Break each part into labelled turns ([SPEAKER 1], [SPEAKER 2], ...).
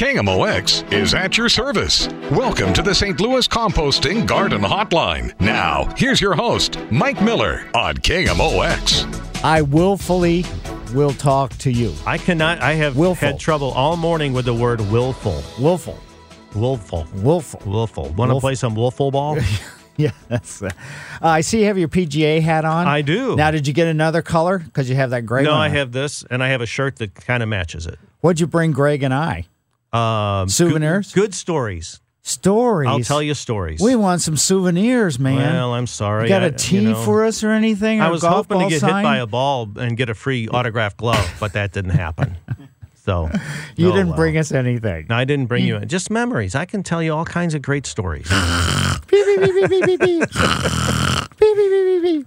[SPEAKER 1] KMOX is at your service. Welcome to the St. Louis Composting Garden Hotline. Now, here's your host, Mike Miller on KMOX.
[SPEAKER 2] I willfully will talk to you.
[SPEAKER 3] I cannot. I have
[SPEAKER 2] Willful.
[SPEAKER 3] had trouble all morning with the word willful.
[SPEAKER 2] Willful.
[SPEAKER 3] Willful.
[SPEAKER 2] Willful.
[SPEAKER 3] Willful. Want to play some willful ball?
[SPEAKER 2] Yeah, that's. Uh, I see you have your PGA hat on.
[SPEAKER 3] I do.
[SPEAKER 2] Now, did you get another color? Because you have that gray
[SPEAKER 3] no,
[SPEAKER 2] one
[SPEAKER 3] I
[SPEAKER 2] on.
[SPEAKER 3] have this, and I have a shirt that kind of matches it.
[SPEAKER 2] What'd you bring, Greg and I?
[SPEAKER 3] Um,
[SPEAKER 2] Souvenirs?
[SPEAKER 3] Good, good stories.
[SPEAKER 2] Stories.
[SPEAKER 3] I'll tell you stories.
[SPEAKER 2] We want some souvenirs, man.
[SPEAKER 3] Well, I'm sorry.
[SPEAKER 2] you got
[SPEAKER 3] I-
[SPEAKER 2] a tee
[SPEAKER 3] you know,
[SPEAKER 2] for us or anything?
[SPEAKER 3] I
[SPEAKER 2] Or
[SPEAKER 3] was
[SPEAKER 2] golf
[SPEAKER 3] hoping to
[SPEAKER 2] ball
[SPEAKER 3] get
[SPEAKER 2] sign?
[SPEAKER 3] hit by a ball and get a free autographed glove, but that didn't happen. So
[SPEAKER 2] You
[SPEAKER 3] oh,
[SPEAKER 2] didn't bring us anything.
[SPEAKER 3] No, I didn't bring you in. Just memories. I can tell you all kinds of great stories.
[SPEAKER 2] Beep, beep, beep, beep, beep, beep, beep. Beep, beep, beep, beep, beep.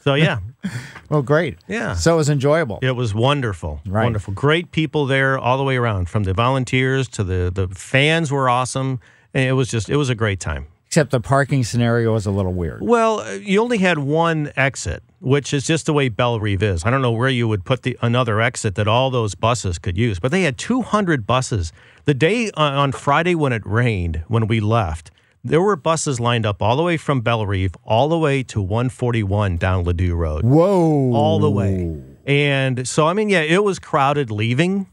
[SPEAKER 3] So yeah,
[SPEAKER 2] Well, great.
[SPEAKER 3] Yeah.
[SPEAKER 2] So it was enjoyable.
[SPEAKER 3] It was wonderful.
[SPEAKER 2] Right.
[SPEAKER 3] Wonderful. Great people there all the way around, from the volunteers to the, the fans were awesome. And it was just, it was a great time.
[SPEAKER 2] Except the parking scenario was a little weird.
[SPEAKER 3] Well, uh, you only had one exit, which is just the way Bellerive is. I don't know where you would put the another exit that all those buses could use, but they had 200 buses. The day uh, on Friday when it rained, when we left, there were buses lined up all the way from Bellerive all the way to 141 down Ladue Road.
[SPEAKER 2] Whoa.
[SPEAKER 3] all the way. And so I mean, yeah, it was crowded leaving,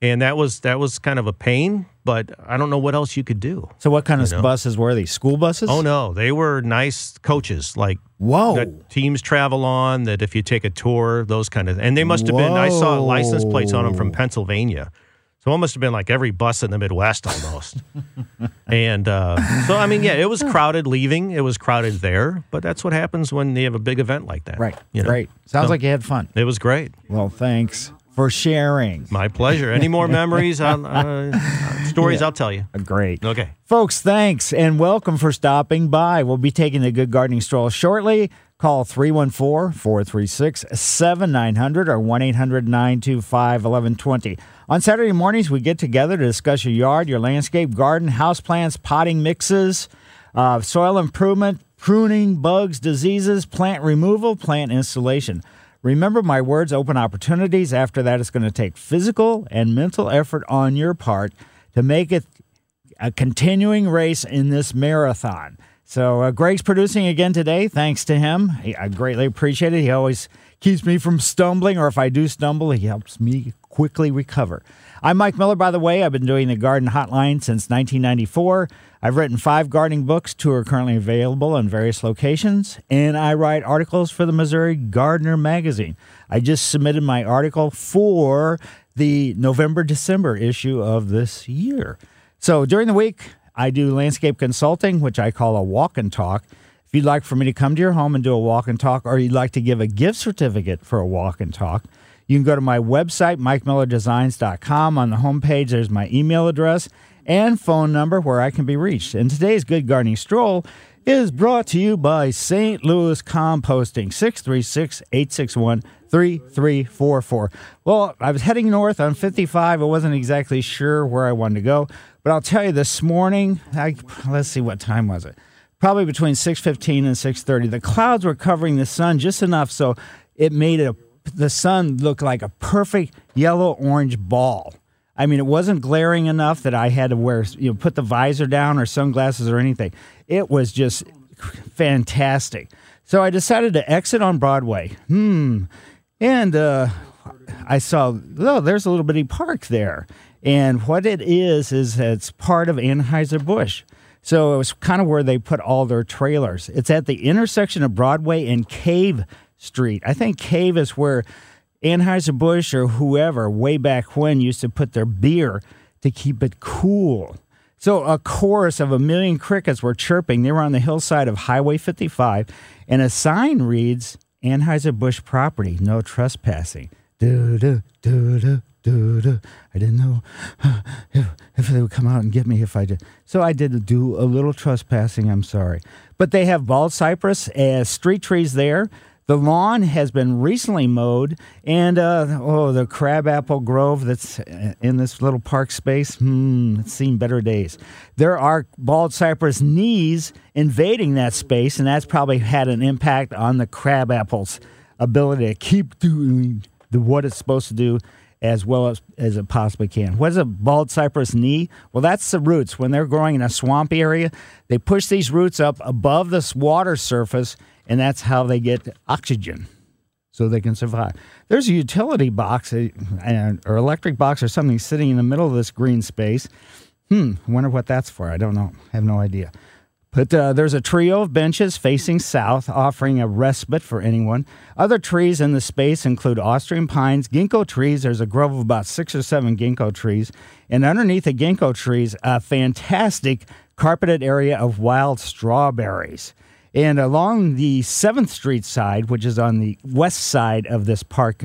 [SPEAKER 3] and that was that was kind of a pain. But I don't know what else you could do.
[SPEAKER 2] So what kind of
[SPEAKER 3] know?
[SPEAKER 2] buses were these? School buses?
[SPEAKER 3] Oh no, they were nice coaches, like
[SPEAKER 2] Whoa.
[SPEAKER 3] that teams travel on. That if you take a tour, those kind of, and they must have been. I saw license plates on them from Pennsylvania. So it must have been like every bus in the Midwest almost. and uh, so, I mean, yeah, it was crowded leaving. It was crowded there. But that's what happens when you have a big event like that.
[SPEAKER 2] Right.
[SPEAKER 3] You know?
[SPEAKER 2] Great. Sounds
[SPEAKER 3] So-
[SPEAKER 2] like you had fun.
[SPEAKER 3] It was great.
[SPEAKER 2] Well, thanks for sharing.
[SPEAKER 3] My pleasure. Any more memories? Uh, stories? I'll tell you.
[SPEAKER 2] Great.
[SPEAKER 3] Okay.
[SPEAKER 2] Folks, thanks and welcome for stopping by. We'll be taking the Good Gardening Stroll shortly. Call 314 436 7900 or 1 800 925 1120. On Saturday mornings, we get together to discuss your yard, your landscape, garden, houseplants, potting mixes, uh, soil improvement, pruning, bugs, diseases, plant removal, plant installation. Remember my words open opportunities. After that, it's going to take physical and mental effort on your part to make it a continuing race in this marathon. So uh, Greg's producing again today. Thanks to him. I greatly appreciate it. He always keeps me from stumbling, or if I do stumble, he helps me quickly recover. I'm Mike Miller, by the way. I've been doing the Garden Hotline since 1994. I've written five gardening books. Two are currently available in various locations, and I write articles for the Missouri Gardener magazine. I just submitted my article for the November December issue of this year. So during the week, I do landscape consulting, which I call a walk and talk. If you'd like for me to come to your home and do a walk and talk, or you'd like to give a gift certificate for a walk and talk, you can go to my website, mikemillerdesigns.com. On the homepage, there's my email address and phone number where I can be reached. And today's Good Gardening Stroll is brought to you by St. Louis Composting, 636 861 3344. Well, I was heading north on 55. I wasn't exactly sure where I wanted to go, but I'll tell you this morning, I, let's see, what time was it? Probably between 6:15 and 6:30. The clouds were covering the sun just enough so it made it the sun look like a perfect yellow orange ball. I mean, it wasn't glaring enough that I had to wear, you know, put the visor down or sunglasses or anything. It was just fantastic. So I decided to exit on Broadway. Hmm. And uh, I saw, oh, there's a little bitty park there. And what it is, is it's part of Anheuser-Busch. So it was kind of where they put all their trailers. It's at the intersection of Broadway and Cave Street. I think Cave is where Anheuser-Busch or whoever way back when used to put their beer to keep it cool. So a chorus of a million crickets were chirping. They were on the hillside of Highway 55, and a sign reads Anheuser-Busch property, no trespassing. Do do do do I didn't know if, if they would come out and get me if I did. So I did do a little trespassing. I'm sorry. But they have bald cypress as street trees there. The lawn has been recently mowed, and uh, oh, the crabapple grove that's in this little park space, hmm, it's seen better days. There are bald cypress knees invading that space, and that's probably had an impact on the crabapple's ability to keep doing the, what it's supposed to do as well as, as it possibly can. What is a bald cypress knee? Well, that's the roots. When they're growing in a swampy area, they push these roots up above this water surface and that's how they get oxygen so they can survive. There's a utility box or electric box or something sitting in the middle of this green space. Hmm, wonder what that's for. I don't know. I have no idea. But uh, there's a trio of benches facing south, offering a respite for anyone. Other trees in the space include Austrian pines, ginkgo trees. There's a grove of about six or seven ginkgo trees. And underneath the ginkgo trees, a fantastic carpeted area of wild strawberries. And along the 7th Street side, which is on the west side of this park,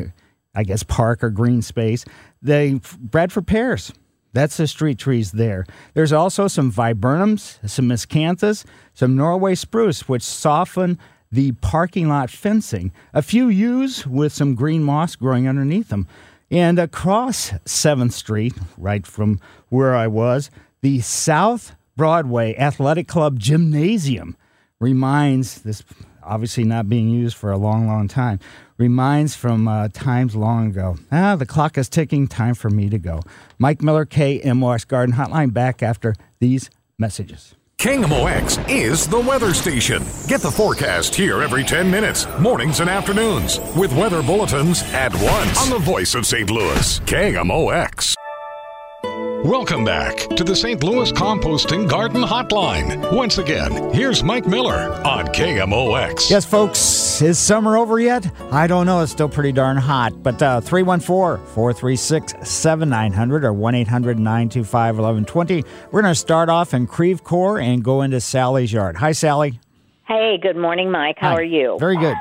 [SPEAKER 2] I guess park or green space, they Bradford pears. That's the street trees there. There's also some viburnums, some miscanthus, some Norway spruce, which soften the parking lot fencing. A few yews with some green moss growing underneath them. And across 7th Street, right from where I was, the South Broadway Athletic Club Gymnasium reminds this obviously not being used for a long, long time, reminds from uh, times long ago. Ah, the clock is ticking. Time for me to go. Mike Miller, KMOX Garden Hotline, back after these messages.
[SPEAKER 1] KMOX is the weather station. Get the forecast here every 10 minutes, mornings and afternoons, with weather bulletins at once on the voice of St. Louis, KMOX. Welcome back to the St. Louis Composting Garden Hotline. Once again, here's Mike Miller on KMOX.
[SPEAKER 2] Yes, folks, is summer over yet? I don't know. It's still pretty darn hot. But uh, 314 436 7900 or 1 800 925 1120. We're going to start off in Creve Coeur and go into Sally's yard. Hi, Sally.
[SPEAKER 4] Hey, good morning, Mike. How
[SPEAKER 2] Hi.
[SPEAKER 4] are you?
[SPEAKER 2] Very good.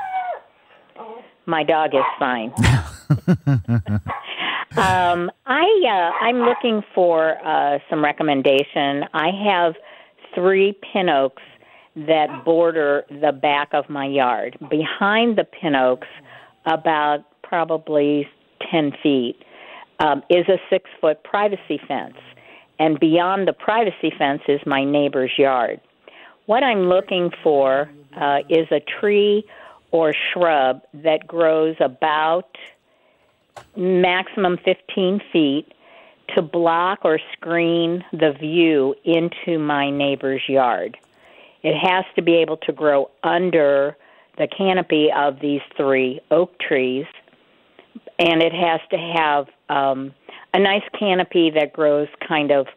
[SPEAKER 4] My dog is fine. um, I uh, I'm looking for uh, some recommendation. I have three pin oaks that border the back of my yard. Behind the pin oaks, about probably ten feet, um, is a six foot privacy fence, and beyond the privacy fence is my neighbor's yard. What I'm looking for uh, is a tree or shrub that grows about maximum 15 feet to block or screen the view into my neighbor's yard. It has to be able to grow under the canopy of these three oak trees, and it has to have um, a nice canopy that grows kind of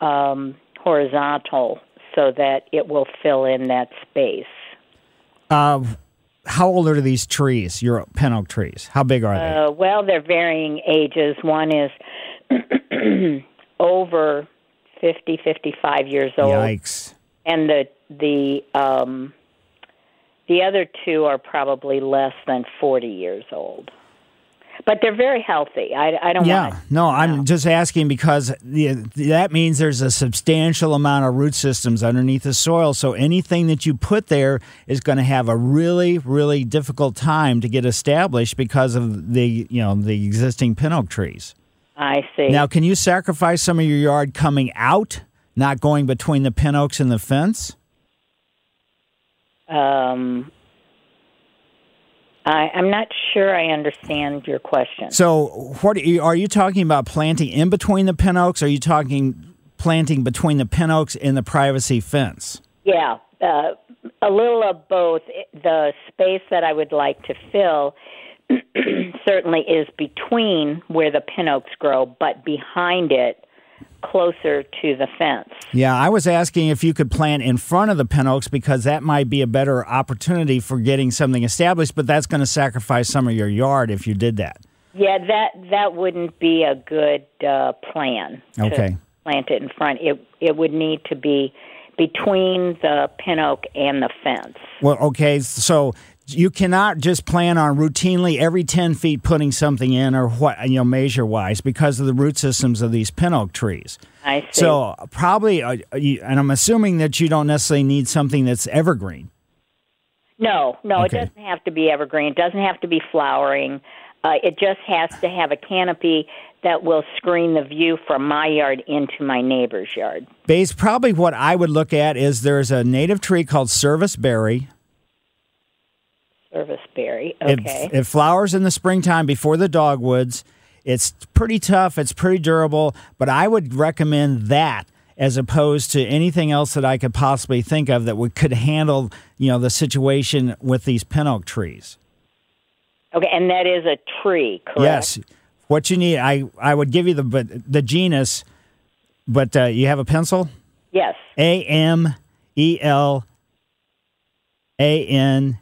[SPEAKER 4] um, horizontal so that it will fill in that space.
[SPEAKER 2] Uh, how old are these trees, your pin oak trees? How big are they?
[SPEAKER 4] Uh, well, they're varying ages. One is over 50, 55 years old,
[SPEAKER 2] Yikes.
[SPEAKER 4] and the the um, the other two are probably less than 40 years old. But they're very healthy. I, I don't
[SPEAKER 2] Yeah,
[SPEAKER 4] want.
[SPEAKER 2] no, I'm just asking because the, that means there's a substantial amount of root systems underneath the soil. So anything that you put there is going to have a really, really difficult time to get established because of the, you know, the existing pin oak trees.
[SPEAKER 4] I see.
[SPEAKER 2] Now, can you sacrifice some of your yard coming out, not going between the pin oaks and the fence?
[SPEAKER 4] um, I, I'm not sure I understand your question.
[SPEAKER 2] So, what are you, are you talking about planting in between the pin oaks? Or are you talking planting between the pin oaks and the privacy fence?
[SPEAKER 4] Yeah, uh, a little of both. The space that I would like to fill certainly is between where the pin oaks grow, but behind it, closer to the fence.
[SPEAKER 2] Yeah, I was asking if you could plant in front of the pin oaks because that might be a better opportunity for getting something established, but that's going to sacrifice some of your yard if you did that.
[SPEAKER 4] Yeah, that that wouldn't be a good uh, plan.
[SPEAKER 2] Okay.
[SPEAKER 4] plant it in front. It it would need to be between the pin oak and the fence.
[SPEAKER 2] Well, okay, so you cannot just plan on routinely every 10 feet putting something in or what you know measure wise because of the root systems of these pin oak trees
[SPEAKER 4] I see.
[SPEAKER 2] so probably uh, you, and i'm assuming that you don't necessarily need something that's evergreen
[SPEAKER 4] no, no,
[SPEAKER 2] Okay.
[SPEAKER 4] it doesn't have to be evergreen. It doesn't have to be flowering. Uh, it just has to have a canopy that will screen the view from my yard into my neighbor's yard.
[SPEAKER 2] base probably what i would look at is there's a native tree called service berry
[SPEAKER 4] Service berry.
[SPEAKER 2] It-
[SPEAKER 4] Okay.
[SPEAKER 2] It, flowers in the springtime before the dogwoods. It's pretty tough. It's pretty durable, but I would recommend that as opposed to anything else that I could possibly think of that would could handle you know the situation with these pin oak trees.
[SPEAKER 4] okay, and that is a tree, correct?
[SPEAKER 2] Yes, what you need, I I would give you the but the genus, but uh, you have a pencil.
[SPEAKER 4] Yes.
[SPEAKER 2] A M E L A N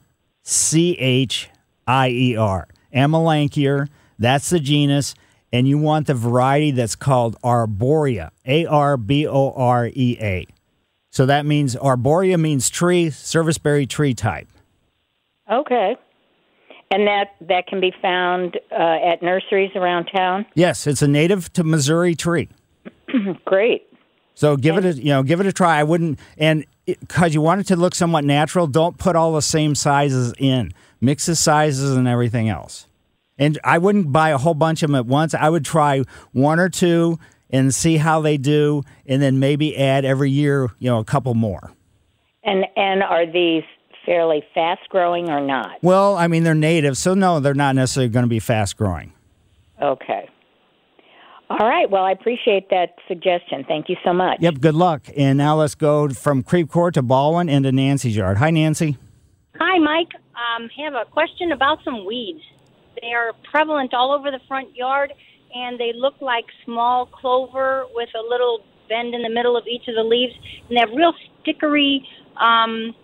[SPEAKER 2] C H I E R. Amelanchier, that's the genus. And you want the variety that's called Arborea. A R B O R E A. So that means Arborea means tree, serviceberry tree type.
[SPEAKER 4] Okay. And that that can be found uh, at nurseries around town.
[SPEAKER 2] Yes, it's a native to Missouri tree.
[SPEAKER 4] Great.
[SPEAKER 2] So give it a you know give it a try. I wouldn't and because you want it to look somewhat natural, don't put all the same sizes in. Mix the sizes and everything else. And I wouldn't buy a whole bunch of them at once. I would try one or two and see how they do, and then maybe add every year you know a couple more.
[SPEAKER 4] And and are these fairly fast growing or not?
[SPEAKER 2] Well, I mean they're native, so no, they're not necessarily going to be fast growing.
[SPEAKER 4] Okay. All right. Well, I appreciate that suggestion. Thank you so much.
[SPEAKER 2] Yep, good luck. And now let's go from Creve Coeur to Baldwin into Nancy's yard. Hi, Nancy.
[SPEAKER 5] Hi, Mike. Um, have a question about some weeds. They are prevalent all over the front yard, and they look like small clover with a little bend in the middle of each of the leaves, and they have real stickery um,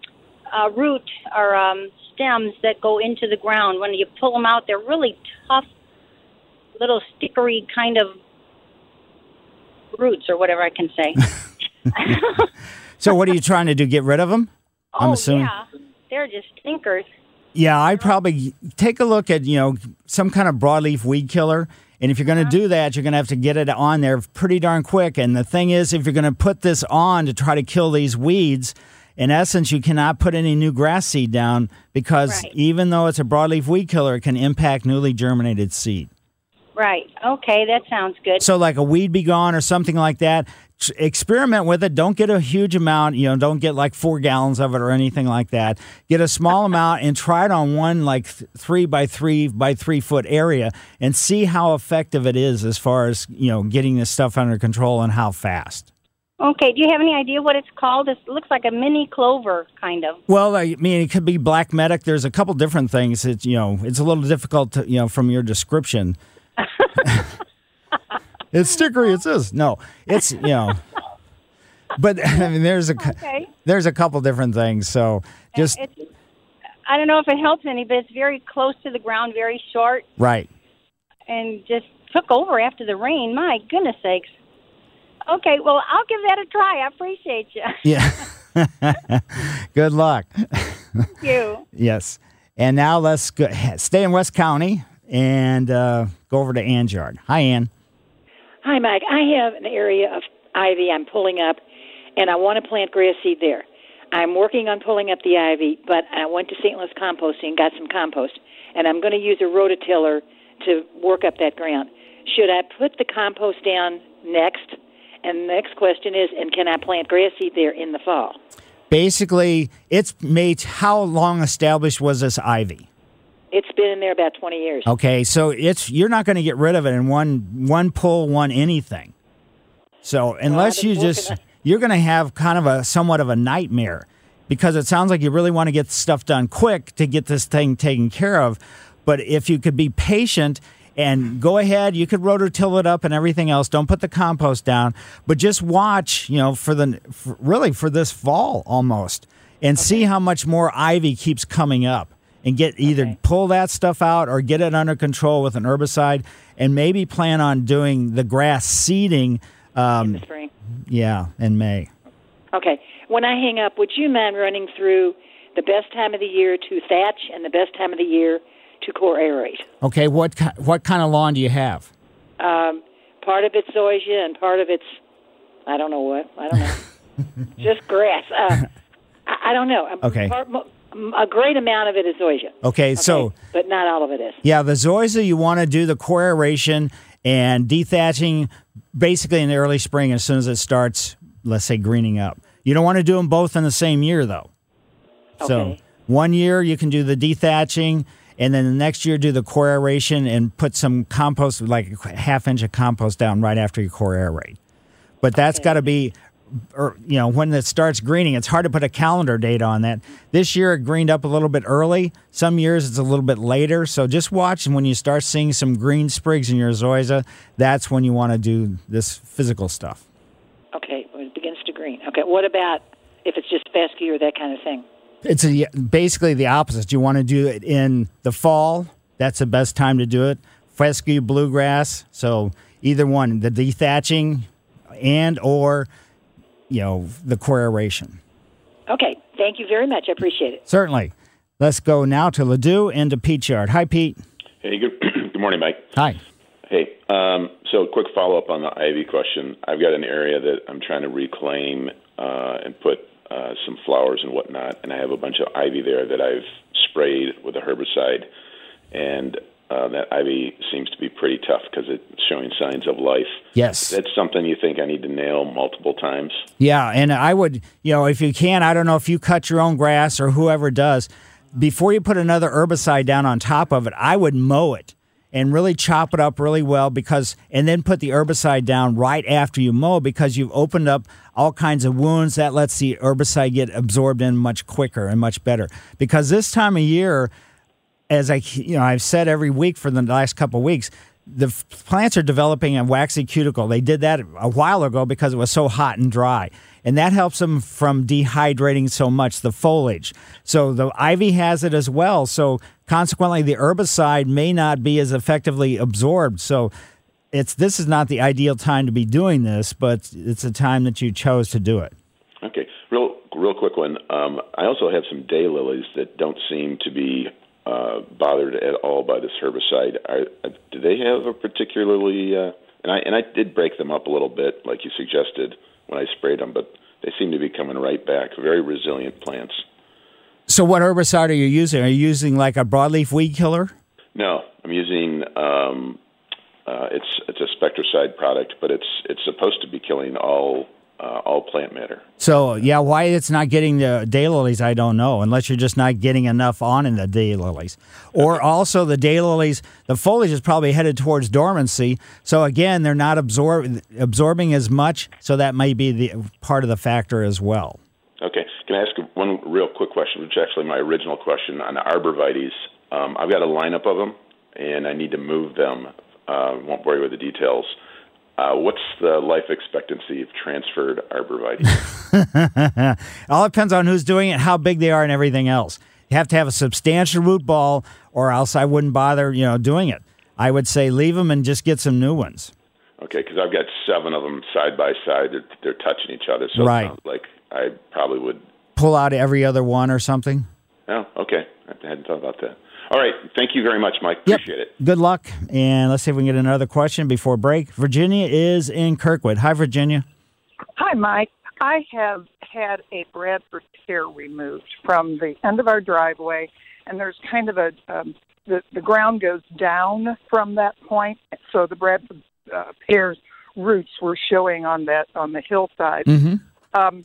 [SPEAKER 5] uh, root or um, stems that go into the ground. When you pull them out, they're really tough, little stickery kind of roots, or whatever I can say.
[SPEAKER 2] So, what are you trying to do? Get rid of them? I'm
[SPEAKER 5] oh
[SPEAKER 2] assuming.
[SPEAKER 5] yeah, they're just stinkers.
[SPEAKER 2] Yeah, I'd probably take a look at, you know, some kind of broadleaf weed killer. And if you're going to do that, you're going to have to get it on there pretty darn quick. And the thing is, if you're going to put this on to try to kill these weeds, in essence, you cannot put any new grass seed down because
[SPEAKER 5] Right.
[SPEAKER 2] even though it's a broadleaf weed killer, it can impact newly germinated seed.
[SPEAKER 5] Right. Okay, that sounds good.
[SPEAKER 2] So, like a Weed B Gon or something like that, experiment with it. Don't get a huge amount, you know, don't get like four gallons of it or anything like that. Get a small amount and try it on one like th- three by three by three foot area and see how effective it is as far as, you know, getting this stuff under control and how fast.
[SPEAKER 5] Okay, do you have any idea what it's called? It looks like a mini clover, kind of.
[SPEAKER 2] Well, I mean, it could be black medic. There's a couple different things. It's you know, it's a little difficult to you know from your description. It's stickery. It says no. It's you know, but I mean, there's a
[SPEAKER 5] Okay.
[SPEAKER 2] there's a couple different things. So just
[SPEAKER 5] It's, I don't know if it helps any, but it's very close to the ground, very short,
[SPEAKER 2] right.
[SPEAKER 5] and just took over after the rain. My goodness sakes. Okay, well, I'll give that a try. I appreciate you.
[SPEAKER 2] Yeah. Good luck.
[SPEAKER 5] Thank you.
[SPEAKER 2] Yes. And now let's go, stay in West County and uh, go over to Ann's yard. Hi, Ann.
[SPEAKER 6] Hi, Mike. I have an area of ivy I'm pulling up, and I want to plant grass seed there. I'm working on pulling up the ivy, but I went to St. Louis Composting and got some compost, and I'm going to use a rototiller to work up that ground. Should I put the compost down next? And the next question is, and can I plant grass seed there in the fall?
[SPEAKER 2] Basically, it's made. How long established was this ivy?
[SPEAKER 6] It's been in there about 20 years.
[SPEAKER 2] Okay, so it's you're not going to get rid of it in one one pull, one anything. So unless
[SPEAKER 6] been
[SPEAKER 2] you just
[SPEAKER 6] on-
[SPEAKER 2] you're going to have kind of a somewhat of a nightmare because it sounds like you really want to get stuff done quick to get this thing taken care of. But if you could be patient and go ahead, you could rototill it up and everything else. Don't put the compost down, but just watch, you know, for the for, really for this fall almost, and see how much more ivy keeps coming up, and get either
[SPEAKER 6] Okay.
[SPEAKER 2] pull that stuff out or get it under control with an herbicide, and maybe plan on doing the grass seeding.
[SPEAKER 6] in
[SPEAKER 2] Um,
[SPEAKER 6] the spring.
[SPEAKER 2] yeah, in May.
[SPEAKER 6] Okay. When I hang up, would you mind running through the best time of the year to thatch and the best time of the year to core aerate.
[SPEAKER 2] Okay, what what kind of lawn do you have?
[SPEAKER 6] Um, part of it's zoysia and part of it's I don't know what I don't know, just grass. Uh, I, I don't know.
[SPEAKER 2] Okay.
[SPEAKER 6] Part, a great amount of it is zoysia.
[SPEAKER 2] Okay, so
[SPEAKER 6] but not all of it is.
[SPEAKER 2] yeah, the zoysia you want to do the core aeration and dethatching basically in the early spring as soon as it starts, let's say greening up. You don't want to do them both in the same year though.
[SPEAKER 6] Okay.
[SPEAKER 2] So one year you can do the dethatching, and then the next year do the core aeration and put some compost, like a half inch of compost down right after you core aerate. But that's got to be, or you know, when it starts greening. It's hard to put a calendar date on that. This year it greened up a little bit early. Some years it's a little bit later. So just watch, and when you start seeing some green sprigs in your zoysia, that's when you want to do this physical stuff.
[SPEAKER 6] Okay, when it begins to green. Okay, what about if it's just fescue or that kind of thing?
[SPEAKER 2] It's a, basically the opposite. You want to do it in the fall. That's the best time to do it. Fescue, bluegrass. So either one, the dethatching and or you know the core aeration.
[SPEAKER 6] Okay, thank you very much. I appreciate it.
[SPEAKER 2] Certainly. Let's go now to Ladue and to Pete's Yard. Hi, Pete.
[SPEAKER 7] Hey, good, good morning, Mike.
[SPEAKER 2] Hi.
[SPEAKER 7] Hey, um, so quick follow up on the ivy question. I've got an area that I'm trying to reclaim uh, and put uh, some flowers and whatnot, and I have a bunch of ivy there that I've sprayed with a herbicide, and uh, that ivy seems to be pretty tough because it's showing signs of life.
[SPEAKER 2] Yes.
[SPEAKER 7] That's something you think I need to nail multiple times.
[SPEAKER 2] Yeah, and I would, you know, if you can, I don't know if you cut your own grass or whoever does, before you put another herbicide down on top of it, I would mow it and really chop it up really well because and then put the herbicide down right after you mow because you've opened up all kinds of wounds that lets the herbicide get absorbed in much quicker and much better. Because this time of year as I you know I've said every week for the last couple weeks, the plants are developing a waxy cuticle. They did that a while ago because it was so hot and dry, and that helps them from dehydrating so much the foliage. So the ivy has it as well. So consequently, the herbicide may not be as effectively absorbed. So it's this is not the ideal time to be doing this, but it's a time that you chose to do it.
[SPEAKER 7] Okay, real real quick one. Um, I also have some daylilies that don't seem to be uh, bothered at all by this herbicide. Are, uh, do they have a particularly? Uh, and I and I did break them up a little bit, like you suggested when I sprayed them, but they seem to be coming right back. Very resilient plants.
[SPEAKER 2] So what herbicide are you using? Are you using like a broadleaf weed killer?
[SPEAKER 7] No, I'm using. Um, uh, it's it's a Spectracide product, but it's it's supposed to be killing all uh, all plant matter.
[SPEAKER 2] So yeah, why it's not getting the daylilies, I don't know. Unless you're just not getting enough on in the daylilies, or also the daylilies, the foliage is probably headed towards dormancy. So again, they're not absorb absorbing as much. So that may be the part of the factor as well.
[SPEAKER 7] Okay. Can I ask one real quick question, which is actually my original question on the arborvitaes? Um, I've got a lineup of them, and I need to move them. Uh, won't bore you with the details. Uh, what's the life expectancy of transferred arborvitae?
[SPEAKER 2] All depends on who's doing it, how big they are, and everything else. You have to have a substantial root ball, or else I wouldn't bother, you know, doing it. I would say leave them and just get some new ones.
[SPEAKER 7] okay, because I've got seven of them side by side. They're, they're touching each other, so
[SPEAKER 2] Right.
[SPEAKER 7] like I probably would.
[SPEAKER 2] Pull out every other one or something.
[SPEAKER 7] Oh, okay. I hadn't thought about that. All right. Thank you very much, Mike.
[SPEAKER 2] Yep.
[SPEAKER 7] Appreciate it.
[SPEAKER 2] Good luck. And let's see if we can get another question before break. Virginia is in Kirkwood. Hi, Virginia.
[SPEAKER 8] Hi, Mike. I have had a Bradford pear removed from the end of our driveway, and there's kind of a um, the the ground goes down from that point, so the Bradford uh, pear's roots were showing on that on the hillside.
[SPEAKER 2] Mm-hmm.
[SPEAKER 8] Um,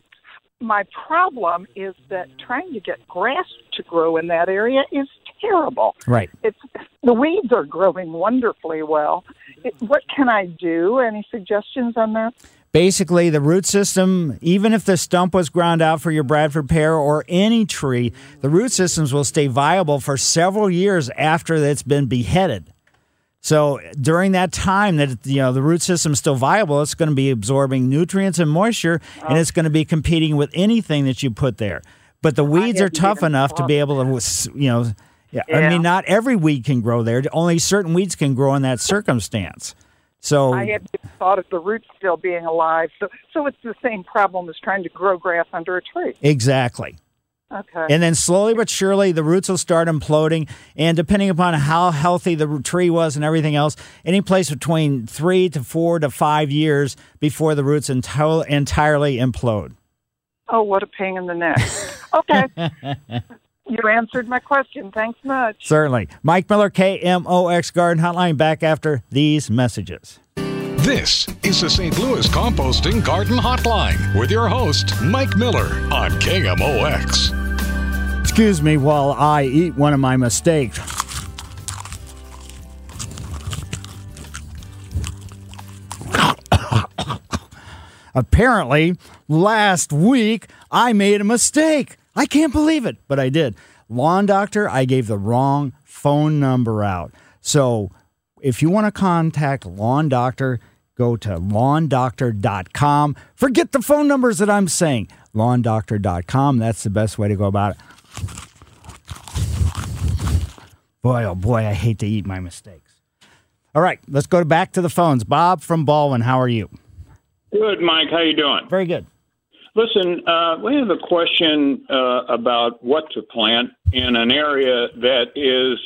[SPEAKER 8] my problem is that trying to get grass to grow in that area is terrible.
[SPEAKER 2] Right.
[SPEAKER 8] It's the weeds are growing wonderfully well. It, what can I do? Any suggestions on that?
[SPEAKER 2] Basically, the root system, even if the stump was ground out for your Bradford pear or any tree, the root systems will stay viable for several years after it's been beheaded. So during that time that you know the root system is still viable, it's going to be absorbing nutrients and moisture, and it's going to be competing with anything that you put there. But the weeds are tough enough to be able to, you know, yeah, I mean, not every weed can grow there. Only certain weeds can grow in that circumstance. So
[SPEAKER 8] I had thought of the roots still being alive. So, so it's the same problem as trying to grow grass under a tree.
[SPEAKER 2] exactly.
[SPEAKER 8] Okay.
[SPEAKER 2] And then slowly but surely, the roots will start imploding. And depending upon how healthy the tree was and everything else, any place between three to four to five years before the roots enti- entirely implode.
[SPEAKER 8] oh, what a pain in the neck. Okay. you answered my question. Thanks much.
[SPEAKER 2] Certainly. Mike Miller, KMOX Garden Hotline, back after these messages.
[SPEAKER 1] This is the St. Louis Composting Garden Hotline with your host, Mike Miller on KMOX.
[SPEAKER 2] Excuse me while I eat one of my mistakes. Apparently, last week I made a mistake. I can't believe it, but I did. Lawn doctor, I gave the wrong phone number out. So if you want to contact Lawn Doctor, go to lawndoctor.com. Forget the phone numbers that I'm saying. Lawndoctor.com. That's the best way to go about it. Boy, oh boy, I hate to eat my mistakes. All right, let's go back to the phones. Bob from Baldwin, how are you?
[SPEAKER 9] Good, Mike. How you doing?
[SPEAKER 2] Very good.
[SPEAKER 9] Listen, uh, we have a question uh, about what to plant in an area that is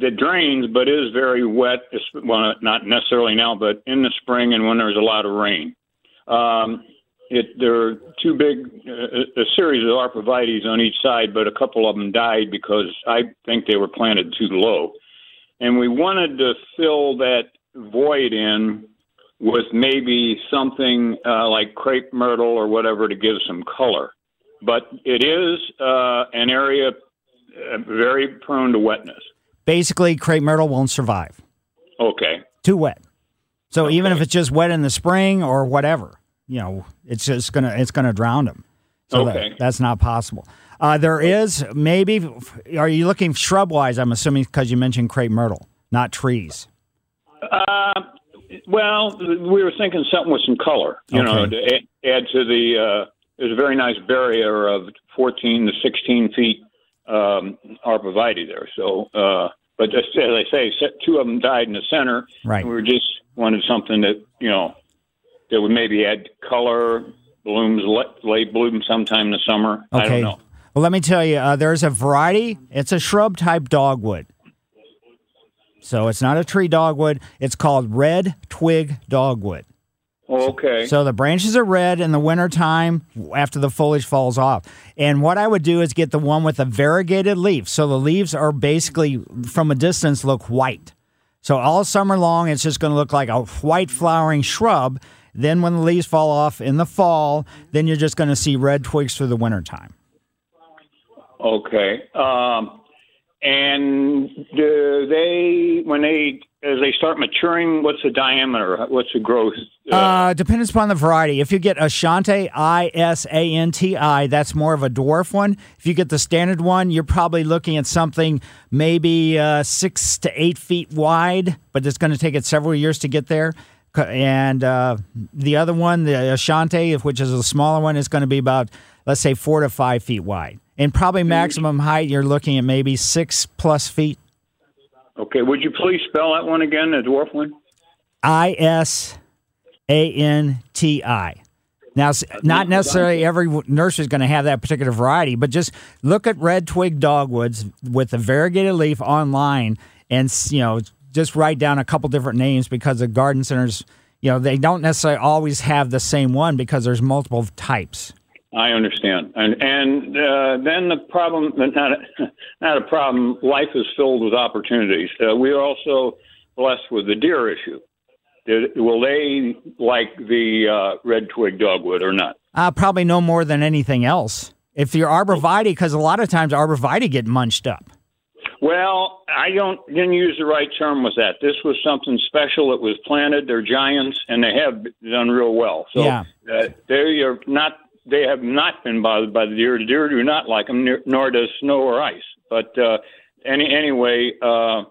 [SPEAKER 9] that drains but is very wet. Well, not necessarily now, but in the spring and when there's a lot of rain. Um, it, there are two big, uh, a series of arborvitaes on each side, but a couple of them died because I think they were planted too low. And we wanted to fill that void in with maybe something uh, like crepe myrtle or whatever to give some color. But it is uh, an area uh, very prone to wetness.
[SPEAKER 2] Basically, crepe myrtle won't survive.
[SPEAKER 9] Okay.
[SPEAKER 2] Too wet. So even if it's just wet in the spring or whatever, you know, it's just gonna it's gonna drown them. So that-
[SPEAKER 9] Okay.
[SPEAKER 2] that's not possible. Uh, there is maybe. Are you looking shrub wise? I'm assuming because you mentioned crepe myrtle, not trees.
[SPEAKER 9] Uh, well, we were thinking something with some color, you know, to add, to the. Uh, there's a very nice barrier of 14 to 16 feet um, arborvitae there. So, uh, but as as I say, two of them died in the center.
[SPEAKER 2] Right.
[SPEAKER 9] And we were just wanted something that you know that would maybe add color, blooms, late bloom sometime in the summer. I
[SPEAKER 2] Okay.
[SPEAKER 9] don't know.
[SPEAKER 2] Well, let me tell you, uh, there's a variety. It's a shrub type dogwood. So it's not a tree dogwood. It's called red twig dogwood.
[SPEAKER 9] Okay.
[SPEAKER 2] So the branches are red in the wintertime after the foliage falls off. And what I would do is get the one with the variegated leaf. So the leaves are basically, from a distance, look white. So all summer long, it's just going to look like a white flowering shrub. Then when the leaves fall off in the fall, then you're just going to see red twigs through the wintertime.
[SPEAKER 9] Okay. Um, and do they, when they, as they start maturing, what's the diameter? What's the growth?
[SPEAKER 2] Uh, depends upon the variety. If you get Isanti, I S A N T I, that's more of a dwarf one. If you get the standard one, you're probably looking at something maybe uh, six to eight feet wide, but it's going to take it several years to get there. And uh, the other one, the Isanti, which is a smaller one, is going to be about, let's say, four to five feet wide. And probably maximum height, you're looking at maybe six plus feet.
[SPEAKER 9] Okay. Would you please spell that one again, the dwarf one?
[SPEAKER 2] I S A N T I. Now, not necessarily every nursery is going to have that particular variety, but just look at red twig dogwoods with the variegated leaf online, and you know, just write down a couple different names because the garden centers, you know, they don't necessarily always have the same one because there's multiple types.
[SPEAKER 9] I understand. And and uh, then the problem, not a, not a problem. Life is filled with opportunities. Uh, we are also blessed with the deer issue. Did, will they like the uh, red twig dogwood or not?
[SPEAKER 2] Uh, probably no more than anything else. If you're arborvitae, because a lot of times arborvitae get munched up.
[SPEAKER 9] Well, I don't didn't use the right term with that. This was something special. It was planted. They're giants, and they have done real well. So
[SPEAKER 2] Yeah.
[SPEAKER 9] uh, they are not. They have not been bothered by the deer. The deer do not like them, nor- does snow or ice. But uh, any anyway, uh,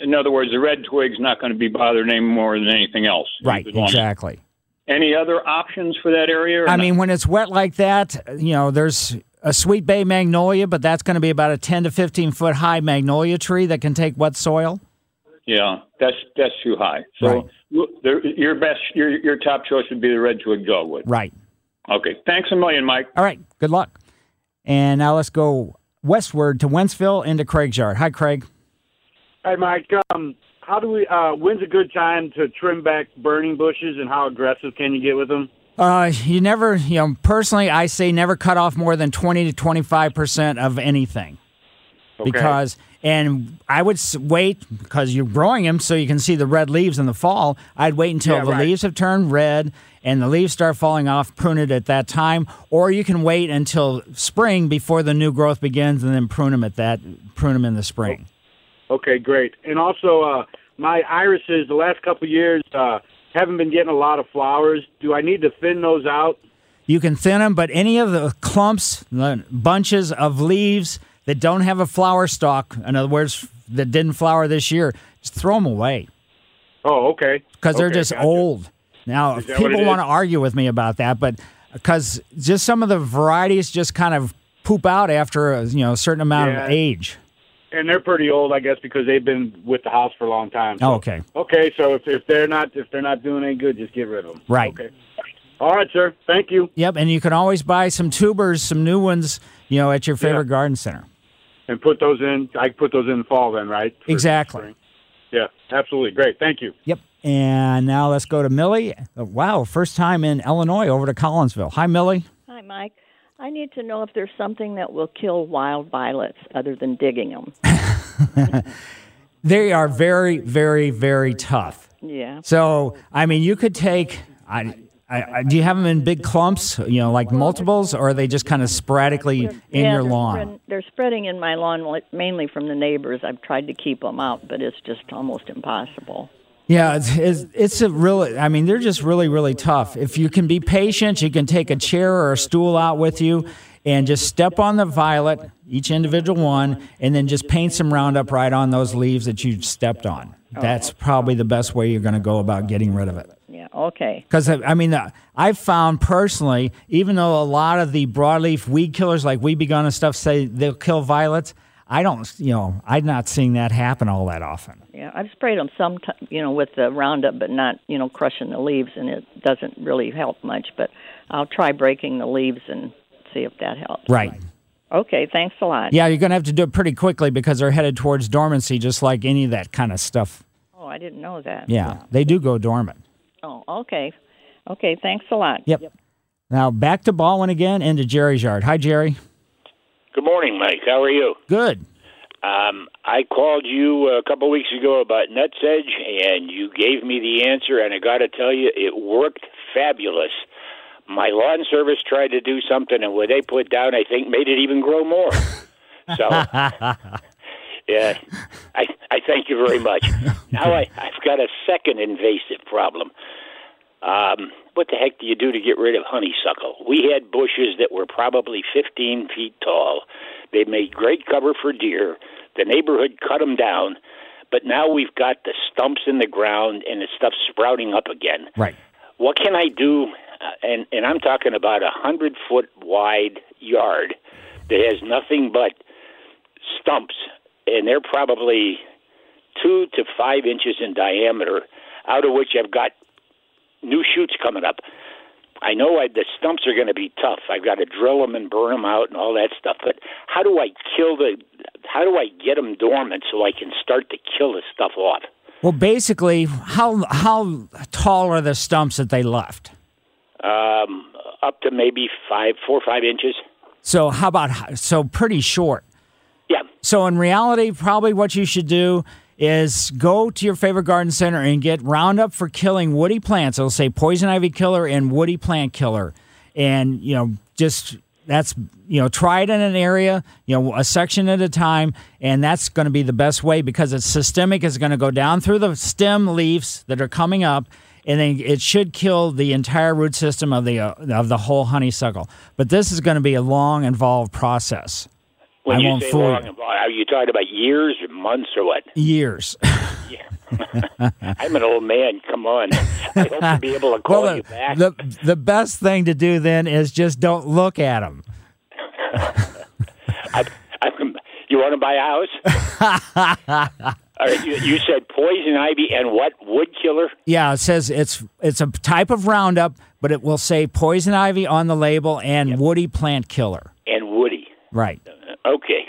[SPEAKER 9] in other words, the red twig's not going to be bothered any more than anything else.
[SPEAKER 2] Right,
[SPEAKER 9] As long as-
[SPEAKER 2] exactly.
[SPEAKER 9] Any other options for that area?
[SPEAKER 2] I
[SPEAKER 9] not?
[SPEAKER 2] mean, when it's wet like that, you know, there's a sweet bay magnolia, but that's going to be about a 10 to 15 foot high magnolia tree that can take wet soil.
[SPEAKER 9] yeah, that's that's too high. So
[SPEAKER 2] Right.
[SPEAKER 9] your best, your your top choice would be the red twig dogwood.
[SPEAKER 2] Right.
[SPEAKER 9] Okay. Thanks a million, Mike.
[SPEAKER 2] All right. Good luck. And now let's go westward to Wentzville into Craig's yard. Hi, Craig.
[SPEAKER 10] Hi, Mike. Um, how do we? Uh, when's a good time to trim back burning bushes, and how aggressive can you get with them?
[SPEAKER 2] Uh, you never, you know, personally, I say never cut off more than 20 to 25% of anything.
[SPEAKER 10] Okay.
[SPEAKER 2] Because, and I would wait because you're growing them so you can see the red leaves in the fall. I'd wait until
[SPEAKER 10] Yeah,
[SPEAKER 2] the
[SPEAKER 10] right.
[SPEAKER 2] leaves have turned red and the leaves start falling off, prune it at that time. Or you can wait until spring before the new growth begins and then prune them at that, prune them in the spring.
[SPEAKER 10] Okay, great. And also, uh, my irises the last couple of years uh, haven't been getting a lot of flowers. Do I need to thin those out?
[SPEAKER 2] You can thin them, but any of the clumps, the bunches of leaves that don't have a flower stalk, in other words, that didn't flower this year, just throw them away
[SPEAKER 10] Oh, okay.
[SPEAKER 2] because they're just
[SPEAKER 10] gotcha.
[SPEAKER 2] old. Now,
[SPEAKER 10] Is that what
[SPEAKER 2] people want to argue with me about that, but because just some of the varieties just kind of poop out after a, you know a certain amount
[SPEAKER 10] Yeah.
[SPEAKER 2] of age.
[SPEAKER 10] And they're pretty old, I guess, because they've been with the house for a long time. So-
[SPEAKER 2] Oh, okay,
[SPEAKER 10] Okay, so if, if they're not if they're not doing any good, just get rid of them.
[SPEAKER 2] Right.
[SPEAKER 10] Okay. All right, sir. Thank you.
[SPEAKER 2] yep, and you can always buy some tubers, some new ones, you know, at your favorite
[SPEAKER 10] Yeah.
[SPEAKER 2] garden center.
[SPEAKER 10] And put those in. I put those in the fall, then, right? For
[SPEAKER 2] Exactly.
[SPEAKER 10] spring. Yeah, absolutely. Great. Thank you.
[SPEAKER 2] Yep. And now let's go to Millie. Wow, first time in Illinois over to Collinsville. Hi, Millie.
[SPEAKER 11] Hi, Mike. I need to know if there's something that will kill wild violets other than digging them.
[SPEAKER 2] They are very, very, very tough.
[SPEAKER 11] Yeah.
[SPEAKER 2] So, I mean, you could take. I, I, I, do you have them in big clumps, you know, like multiples, or are they just kind of sporadically in
[SPEAKER 11] yeah,
[SPEAKER 2] your lawn?
[SPEAKER 11] Spread, they're spreading in my lawn mainly from the neighbors. I've tried to keep them out, but it's just almost impossible.
[SPEAKER 2] Yeah, it's, it's it's a really. I mean, they're just really, really tough. If you can be patient, you can take a chair or a stool out with you, and just step on the violet, each individual one, and then just paint some Roundup right on those leaves that you stepped on. Oh. That's probably the best way you're going to go about getting rid of it.
[SPEAKER 11] Yeah. Okay.
[SPEAKER 2] Because I mean, uh, I've found personally, even though a lot of the broadleaf weed killers like Weed B Gon and stuff say they'll kill violets, I don't. You know, I'm not seeing that happen all that often.
[SPEAKER 11] Yeah, I've sprayed them some, t- you know, with the Roundup, but not, you know, crushing the leaves, and it doesn't really help much. But I'll try breaking the leaves and see if that helps.
[SPEAKER 2] Right.
[SPEAKER 11] Okay. Thanks a lot.
[SPEAKER 2] Yeah, you're going to have to do it pretty quickly because they're headed towards dormancy, just like any of that kind of stuff.
[SPEAKER 11] Oh, I didn't know that.
[SPEAKER 2] Yeah, they do go dormant.
[SPEAKER 11] Oh, okay. Okay. Thanks a lot.
[SPEAKER 2] Yep. Now back to Baldwin again into Jerry's yard. Hi, Jerry.
[SPEAKER 12] Good morning, Mike. How are you?
[SPEAKER 2] Good.
[SPEAKER 12] Um, I called you a couple weeks ago about nutsedge, and you gave me the answer, and I got to tell you, it worked fabulous. My lawn service tried to do something, and what they put down, I think, made it even grow more. So, yeah, I I thank you very much. Now I, I've got a second invasive problem. Um, what the heck do you do to get rid of honeysuckle? We had bushes that were probably 15 feet tall. They made great cover for deer. The neighborhood cut them down, but now we've got the stumps in the ground and the stuff sprouting up again.
[SPEAKER 2] Right.
[SPEAKER 12] What can I do? Uh, and and I'm talking about a hundred foot wide yard that has nothing but stumps, and they're probably two to five inches in diameter, out of which I've got new shoots coming up. I know I, the stumps are going to be tough. I've got to drill them and burn them out and all that stuff. But how do I kill the? How do I get them dormant so I can start to kill the stuff off?
[SPEAKER 2] Well, basically, how how tall are the stumps that they left?
[SPEAKER 12] Um, up to maybe five, four or five inches.
[SPEAKER 2] So how about so pretty short?
[SPEAKER 12] Yeah.
[SPEAKER 2] So in reality, probably what you should do is go to your favorite garden center and get Roundup for killing woody plants. It'll say poison ivy killer and woody plant killer, and you know just that's you know try it in an area, you know a section at a time, and that's going to be the best way because it's systemic. It's going to go down through the stem leaves that are coming up. And then it should kill the entire root system of the uh, of the whole honeysuckle. But this is going to be a long, involved process.
[SPEAKER 12] When
[SPEAKER 2] I
[SPEAKER 12] you say
[SPEAKER 2] you.
[SPEAKER 12] long, are you talking about years or months or what?
[SPEAKER 2] years.
[SPEAKER 12] I'm an old man. Come on. I hope to be able to call
[SPEAKER 2] well,
[SPEAKER 12] you
[SPEAKER 2] the,
[SPEAKER 12] back.
[SPEAKER 2] the the best thing to do then is just don't look at them.
[SPEAKER 12] I, I, you want to buy a house? All right, you, you said poison ivy and what wood killer?
[SPEAKER 2] Yeah, it says it's it's a type of Roundup, but it will say poison ivy on the label and woody plant killer.
[SPEAKER 12] And woody.
[SPEAKER 2] Right.
[SPEAKER 12] Okay.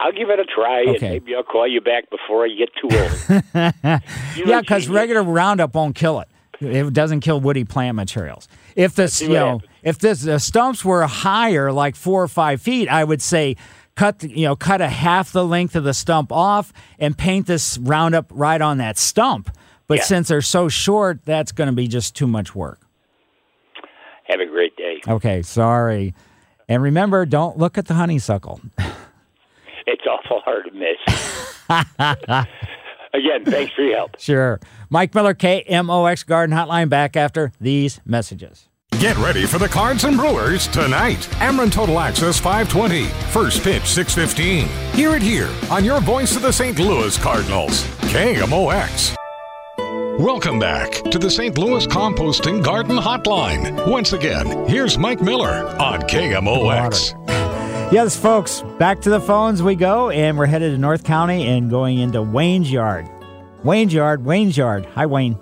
[SPEAKER 12] I'll give it a try, and maybe I'll call you back before I get too old.
[SPEAKER 2] yeah, because regular Roundup won't kill it. It doesn't kill woody plant materials. If
[SPEAKER 12] this,
[SPEAKER 2] you know
[SPEAKER 12] happens.
[SPEAKER 2] if this, the stumps were higher, like four or five feet, I would say cut the- you know cut a half the length of the stump off and paint this Roundup right on that stump. But since they're so short, that's going to be just too much work.
[SPEAKER 12] Have a great day.
[SPEAKER 2] Okay, sorry. And remember, don't look at the honeysuckle.
[SPEAKER 12] It's awful hard to miss. Again, thanks for your help.
[SPEAKER 2] sure. Mike Miller, KMOX Garden Hotline, back after these messages.
[SPEAKER 1] Get ready for the Cards and Brewers tonight. Amron Total Access 520. First pitch 615. Hear it here on your voice of the St. Louis Cardinals. KMOX. Welcome back to the St. Louis Composting Garden Hotline. Once again, here's Mike Miller on KMOX.
[SPEAKER 2] Yes, folks, back to the phones we go, and we're headed to North County and going into Wayne's Yard. Wayne's Yard, Wayne's Yard. Hi, Wayne.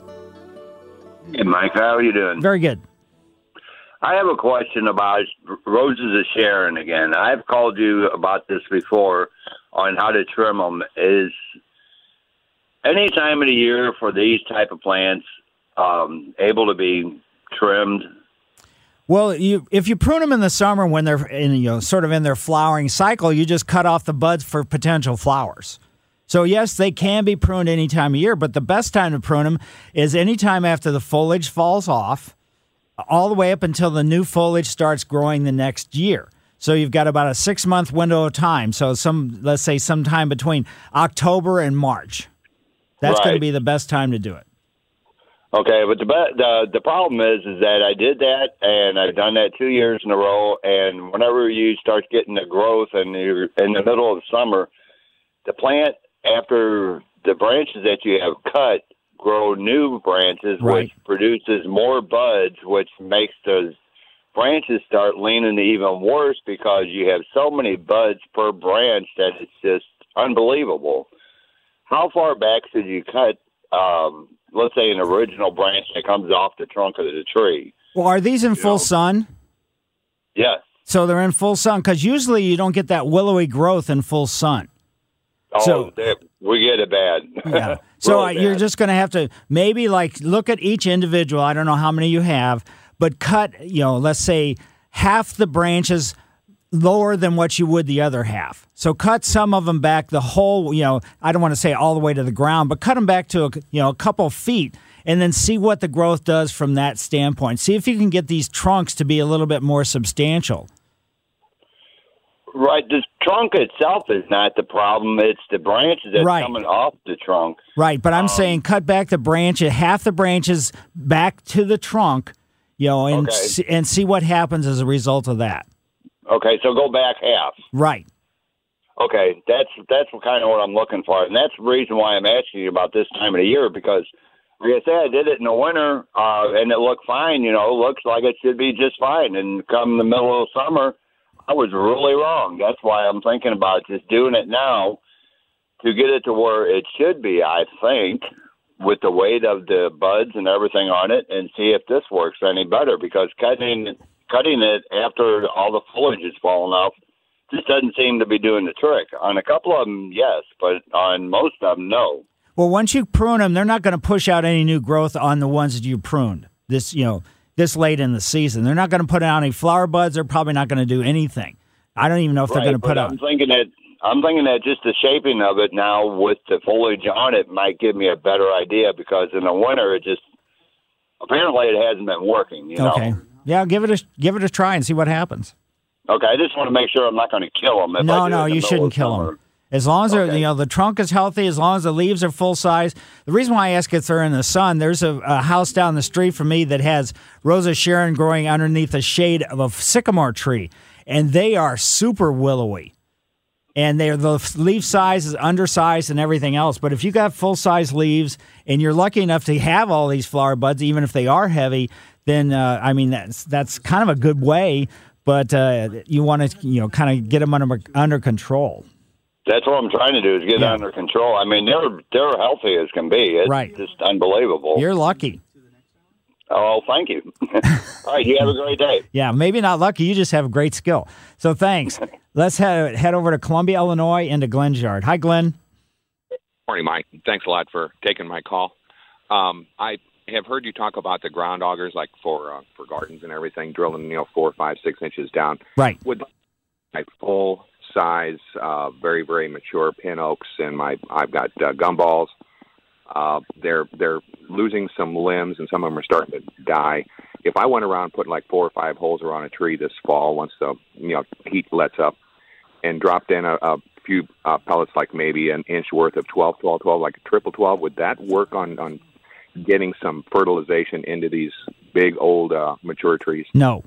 [SPEAKER 13] Hey, Mike, how are you doing?
[SPEAKER 2] Very good.
[SPEAKER 13] I have a question about roses of Sharon again. I've called you about this before on how to trim them. Is any time of the year for these type of plants um, able to be trimmed?
[SPEAKER 2] Well, you if you prune them in the summer when they're in you know sort of in their flowering cycle, you just cut off the buds for potential flowers. So yes, they can be pruned any time of year, but the best time to prune them is anytime after the foliage falls off, all the way up until the new foliage starts growing the next year. So you've got about a six month window of time. So some let's say sometime between October and March. That's going to be the best time to do it.
[SPEAKER 13] Okay, but the the the problem is is that I did that and I've done that two years in a row. And whenever you start getting the growth and you're in the middle of summer, the plant after the branches that you have cut grow new branches,
[SPEAKER 2] Right.
[SPEAKER 13] which produces more buds, which makes those branches start leaning even worse because you have so many buds per branch that it's just unbelievable. How far back should you cut? Um, let's say an original branch that comes off the trunk of the tree.
[SPEAKER 2] Well, are these in full sun?
[SPEAKER 13] Yes.
[SPEAKER 2] So they're in full sun because usually you don't get that willowy growth in full sun.
[SPEAKER 13] Oh,
[SPEAKER 2] So-
[SPEAKER 13] we get it bad.
[SPEAKER 2] Yeah. So uh,
[SPEAKER 13] Really
[SPEAKER 2] you're
[SPEAKER 13] bad.
[SPEAKER 2] just going to have to maybe like look at each individual. I don't know how many you have, but cut, you know, let's say half the branches lower than what you would the other half. So cut some of them back the whole, you know, I don't want to say all the way to the ground, but cut them back to a, you know, a couple feet and then see what the growth does from that standpoint. See if you can get these trunks to be a little bit more substantial.
[SPEAKER 13] Right. The trunk itself is not the problem. It's the branches that's
[SPEAKER 2] Right.
[SPEAKER 13] coming off the trunk.
[SPEAKER 2] Right, but I'm um, saying cut back the branch, half the branches back to the trunk, you know, and
[SPEAKER 13] Okay.
[SPEAKER 2] and see what happens as a result of that.
[SPEAKER 13] Okay, so go back half.
[SPEAKER 2] Right.
[SPEAKER 13] Okay, that's that's kind of what I'm looking for, and that's the reason why I'm asking you about this time of the year because, like I said, I did it in the winter, uh, and it looked fine. You know, looks like it should be just fine. And come the middle of summer, I was really wrong. That's why I'm thinking about just doing it now to get it to where it should be. I think with the weight of the buds and everything on it, and see if this works any better. Because cutting cutting it after all the foliage is fallen off just doesn't seem to be doing the trick. On a couple of them, yes, but on most of them, no.
[SPEAKER 2] Well, once you prune them, they're not going to push out any new growth on the ones that you pruned. This, you know, this late in the season, they're not going to put out any flower buds. They're probably not going to do anything. I don't even know if they're going to put
[SPEAKER 13] but
[SPEAKER 2] out.
[SPEAKER 13] I'm thinking that I'm thinking that just the shaping of it now with the foliage on it might give me a better idea because in the winter it just apparently it hasn't been working. You know.
[SPEAKER 2] Yeah, give it a give it a try and see what happens.
[SPEAKER 13] Okay, I just want to make sure I'm not going to kill them.
[SPEAKER 2] No, no, you shouldn't kill
[SPEAKER 13] summer.
[SPEAKER 2] them. As long as
[SPEAKER 13] Okay.
[SPEAKER 2] you know the trunk is healthy, as long as the leaves are full size. The reason why I ask if they're in the sun, there's a, a house down the street from me that has Rosa Sharon growing underneath the shade of a sycamore tree, and they are super willowy. And they're the leaf size is undersized and everything else. But if you got full size leaves and you're lucky enough to have all these flower buds, even if they are heavy, then uh, I mean that's that's kind of a good way. But uh, you want to you know kind of get them under under control.
[SPEAKER 13] That's what I'm trying to do is get it
[SPEAKER 2] Yeah.
[SPEAKER 13] under control. I mean, they're they're healthy as can be. It's
[SPEAKER 2] Right.
[SPEAKER 13] just unbelievable.
[SPEAKER 2] You're lucky.
[SPEAKER 13] Oh, thank you. All right, you have a great day.
[SPEAKER 2] Yeah, maybe not lucky. You just have a great skill. So thanks. Let's head head over to Columbia, Illinois, into Glenn's yard. Hi, Glenn.
[SPEAKER 14] Morning, Mike. Thanks a lot for taking my call. Um, I have heard you talk about the ground augers, like for uh, for gardens and everything, drilling you know four, five, six inches down.
[SPEAKER 2] Right.
[SPEAKER 14] Would my full size, uh, very very mature pin oaks, and my I've got uh, gumballs. Uh, they're they're losing some limbs, and some of them are starting to die. If I went around putting like four or five holes around a tree this fall, once the you know heat lets up, and dropped in a, a few uh, pellets, like maybe an inch worth of 12, 12, 12, like a triple 12, would that work on on getting some fertilization into these big old uh, mature trees?
[SPEAKER 2] No.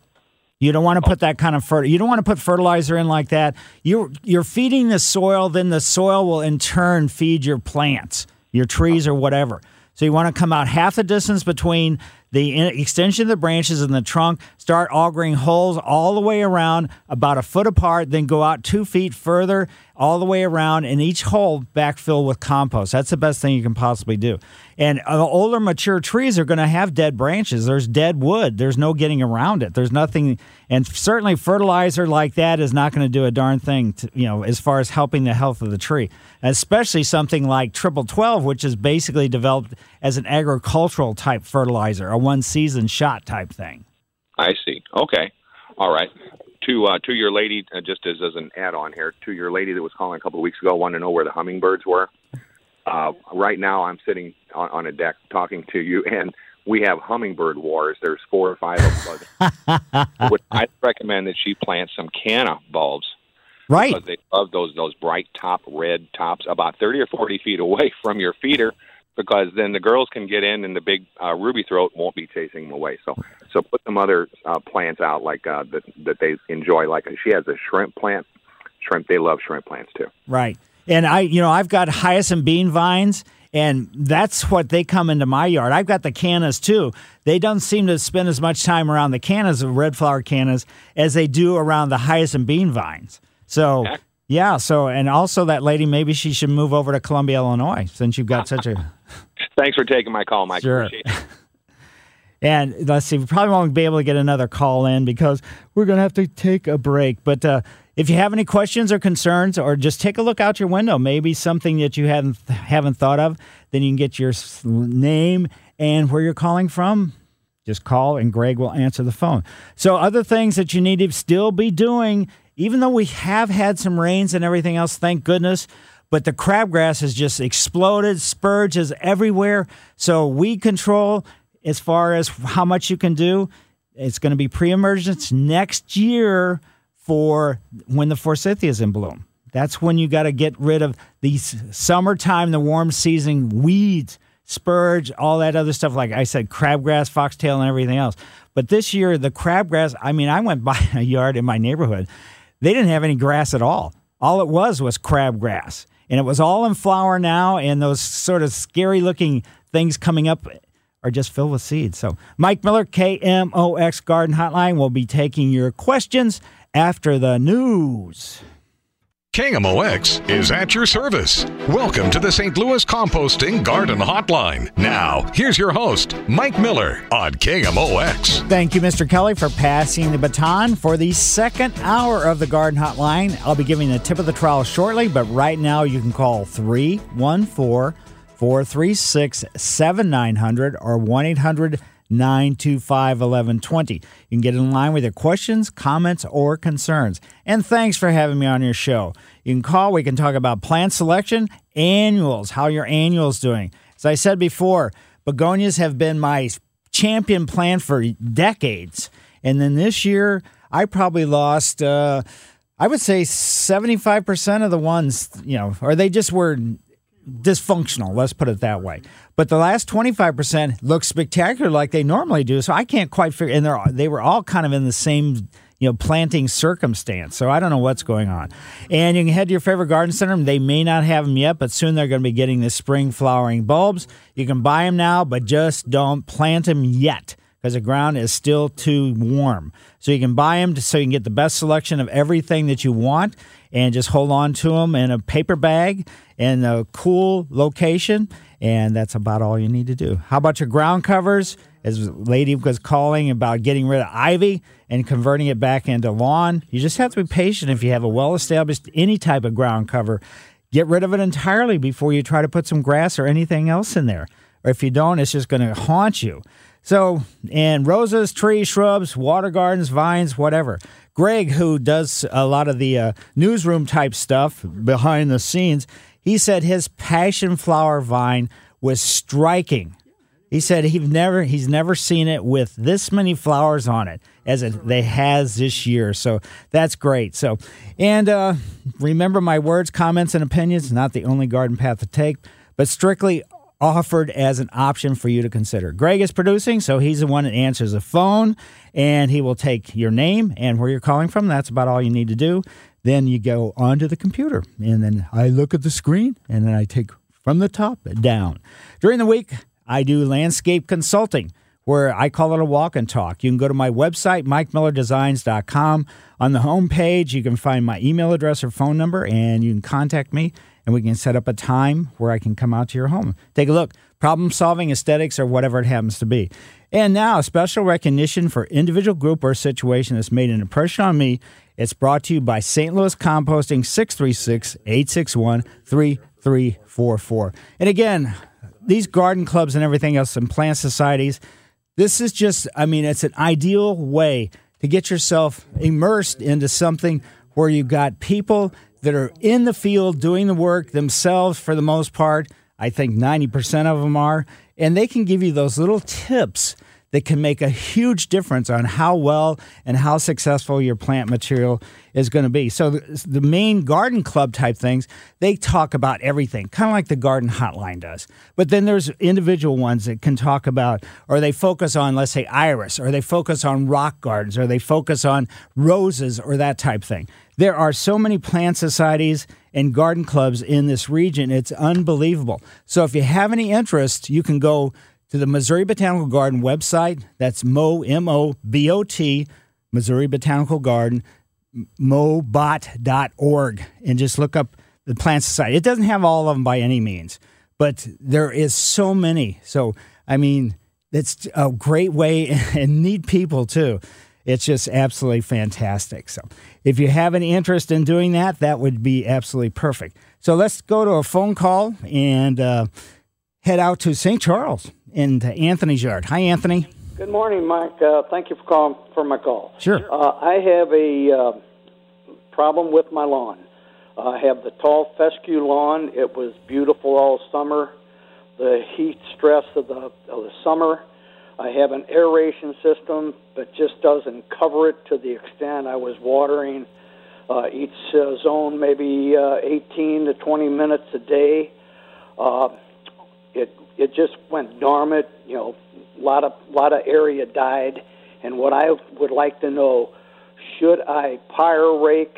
[SPEAKER 2] You don't want to put that kind of fer- you don't want to put fertilizer in like that. You're you're feeding the soil, then the soil will in turn feed your plants, your trees or whatever. So you want to come out half the distance between the in- extension of the branches and the trunk, start augering holes all the way around, about a foot apart, then go out two feet further, all the way around, and each hole backfill with compost. That's the best thing you can possibly do. And uh, older mature trees are going to have dead branches. There's dead wood. There's no getting around it. There's nothing, and certainly fertilizer like that is not going to do a darn thing. To, you know, as far as helping the health of the tree, especially something like triple twelve, which is basically developed as an agricultural type fertilizer, a one season shot type thing.
[SPEAKER 14] I see. Okay. All right. To uh, to your lady, uh, just as as an add on here, to your lady that was calling a couple of weeks ago, wanted to know where the hummingbirds were. Uh, right now, I'm sitting on, on a deck talking to you, and we have hummingbird wars. There's four or five of them. Would I recommend that she plant some canna bulbs?
[SPEAKER 2] Right.
[SPEAKER 14] Because they love those those bright top red tops about 30 or 40 feet away from your feeder because then the girls can get in and the big uh, ruby throat won't be chasing them away. So so put some other uh, plants out like uh, that that they enjoy. Like she has a shrimp plant. Shrimp, they love shrimp plants too.
[SPEAKER 2] Right. And I, you know, I've got hyacinth bean vines, and that's what they come into my yard. I've got the cannas too. They don't seem to spend as much time around the cannas, the red flower cannas, as they do around the hyacinth bean vines. So, yeah. So, and also that lady, maybe she should move over to Columbia, Illinois, since you've got such a.
[SPEAKER 14] Thanks for taking my call, Mike.
[SPEAKER 2] Sure.
[SPEAKER 14] Appreciate it.
[SPEAKER 2] And let's see, we probably won't be able to get another call in because we're going to have to take a break. But uh, if you have any questions or concerns, or just take a look out your window, maybe something that you haven't haven't thought of, then you can get your name and where you're calling from. Just call and Greg will answer the phone. So, other things that you need to still be doing, even though we have had some rains and everything else, thank goodness, but the crabgrass has just exploded, spurge is everywhere. So, weed control, as far as how much you can do, it's going to be pre emergence next year for when the forsythia is in bloom. That's when you got to get rid of these summertime, the warm season weeds, spurge, all that other stuff. Like I said, crabgrass, foxtail, and everything else. But this year, the crabgrass, I mean, I went by a yard in my neighborhood. They didn't have any grass at all. All it was was crabgrass. And it was all in flower now, and those sort of scary looking things coming up are just filled with seeds. So, Mike Miller, KMOX Garden Hotline, will be taking your questions after the news.
[SPEAKER 1] KMOX is at your service. Welcome to the St. Louis Composting Garden Hotline. Now, here's your host, Mike Miller on KMOX.
[SPEAKER 2] Thank you, Mr. Kelly, for passing the baton for the second hour of the Garden Hotline. I'll be giving the tip of the trowel shortly, but right now you can call 314 436 7900 or 1 800 925 1120. You can get in line with your questions, comments, or concerns. And thanks for having me on your show. You can call, we can talk about plant selection, annuals, how your annual's doing. As I said before, begonias have been my champion plant for decades. And then this year, I probably lost, uh, I would say 75% of the ones, you know, or they just were dysfunctional. Let's put it that way. But the last 25% look spectacular like they normally do. So I can't quite figure, and they're, they were all kind of in the same you know, planting circumstance. So I don't know what's going on. And you can head to your favorite garden center. They may not have them yet, but soon they're going to be getting the spring flowering bulbs. You can buy them now, but just don't plant them yet because the ground is still too warm. So you can buy them so you can get the best selection of everything that you want and just hold on to them in a paper bag in a cool location. And that's about all you need to do. How about your ground covers? As lady was calling about getting rid of ivy and converting it back into lawn, you just have to be patient if you have a well established any type of ground cover. Get rid of it entirely before you try to put some grass or anything else in there. Or if you don't, it's just going to haunt you. So, and roses, trees, shrubs, water gardens, vines, whatever. Greg, who does a lot of the uh, newsroom type stuff behind the scenes, he said his passion flower vine was striking. He said he's never he's never seen it with this many flowers on it as it they has this year. So that's great. So and uh, remember my words, comments, and opinions not the only garden path to take, but strictly offered as an option for you to consider. Greg is producing, so he's the one that answers the phone, and he will take your name and where you're calling from. That's about all you need to do. Then you go onto the computer, and then I look at the screen, and then I take from the top down. During the week, I do landscape consulting where I call it a walk and talk. You can go to my website, mikemillerdesigns.com. On the home page, you can find my email address or phone number, and you can contact me, and we can set up a time where I can come out to your home. Take a look. Problem solving, aesthetics, or whatever it happens to be. And now, special recognition for individual group or situation that's made an impression on me. It's brought to you by St. Louis Composting 636 861 3344. And again, these garden clubs and everything else and plant societies, this is just, I mean, it's an ideal way to get yourself immersed into something where you've got people that are in the field doing the work themselves for the most part. I think 90% of them are. And they can give you those little tips that can make a huge difference on how well and how successful your plant material is going to be. So the, the main garden club type things, they talk about everything, kind of like the garden hotline does. But then there's individual ones that can talk about, or they focus on, let's say, iris, or they focus on rock gardens, or they focus on roses, or that type thing. There are so many plant societies and garden clubs in this region. It's unbelievable. So if you have any interest, you can go to the Missouri Botanical Garden website. That's Mo, M O B O T, Missouri Botanical Garden, mobot.org, and just look up the Plant Society. It doesn't have all of them by any means, but there is so many. So, I mean, it's a great way and need people too. It's just absolutely fantastic. So, if you have any interest in doing that, that would be absolutely perfect. So, let's go to a phone call and uh, head out to St. Charles into Anthony's yard. Hi, Anthony.
[SPEAKER 15] Good morning, Mike. Uh, thank you for calling for my call.
[SPEAKER 2] Sure.
[SPEAKER 15] Uh, I have a uh, problem with my lawn. I have the tall fescue lawn. It was beautiful all summer. The heat stress of the of the summer. I have an aeration system, but just doesn't cover it to the extent I was watering uh, each uh, zone maybe uh, 18 to 20 minutes a day. Uh, it it just went dormant. You know, a lot of lot of area died. And what I would like to know, should I power rake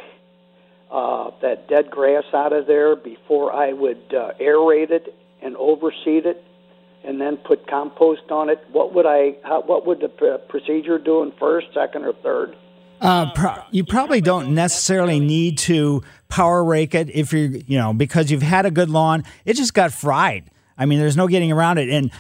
[SPEAKER 15] uh, that dead grass out of there before I would uh, aerate it and overseed it, and then put compost on it? What would I? How, what would the pr- procedure do in first, second, or third?
[SPEAKER 2] Uh, pro- you probably don't necessarily need to power rake it if you're, you know, because you've had a good lawn. It just got fried. I mean, there's no getting around it. And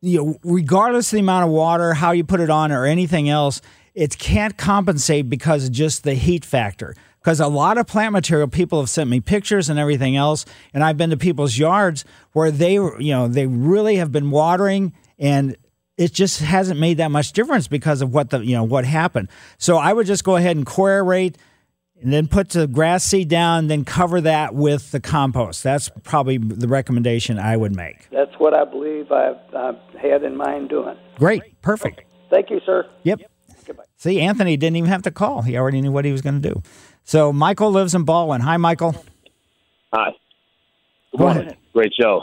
[SPEAKER 2] you know, regardless of the amount of water, how you put it on, or anything else, it can't compensate because of just the heat factor. Because a lot of plant material, people have sent me pictures and everything else, and I've been to people's yards where they, you know, they really have been watering, and it just hasn't made that much difference because of what the, you know, what happened. So I would just go ahead and core aerate and then put the grass seed down, then cover that with the compost. That's probably the recommendation I would make.
[SPEAKER 15] That's what I believe I've, I've had in mind doing.
[SPEAKER 2] Great, perfect.
[SPEAKER 15] Okay. Thank you, sir.
[SPEAKER 2] Yep.
[SPEAKER 15] Goodbye.
[SPEAKER 2] See, Anthony didn't even have to call. He already knew what he was going to do. So Michael lives in Ballwin. Hi, Michael.
[SPEAKER 16] Hi. Good
[SPEAKER 2] Go
[SPEAKER 16] morning.
[SPEAKER 2] ahead.
[SPEAKER 16] Great show.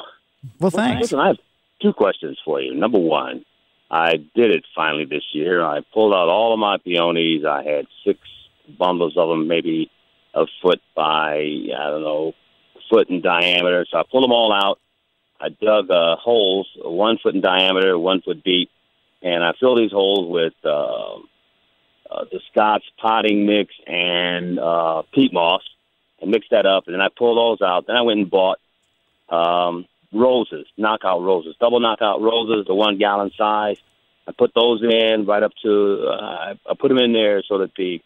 [SPEAKER 2] Well, thanks.
[SPEAKER 16] Listen, I have two questions for you. Number one, I did it finally this year. I pulled out all of my peonies. I had six bundles of them, maybe a foot by, I don't know, foot in diameter. So I pulled them all out. I dug uh, holes, one foot in diameter, one foot deep, and I filled these holes with uh, uh, the Scott's potting mix and uh, peat moss, and mixed that up. And then I pulled those out. Then I went and bought um, roses, knockout roses, double knockout roses, the one gallon size. I put those in right up to uh, I put them in there so that the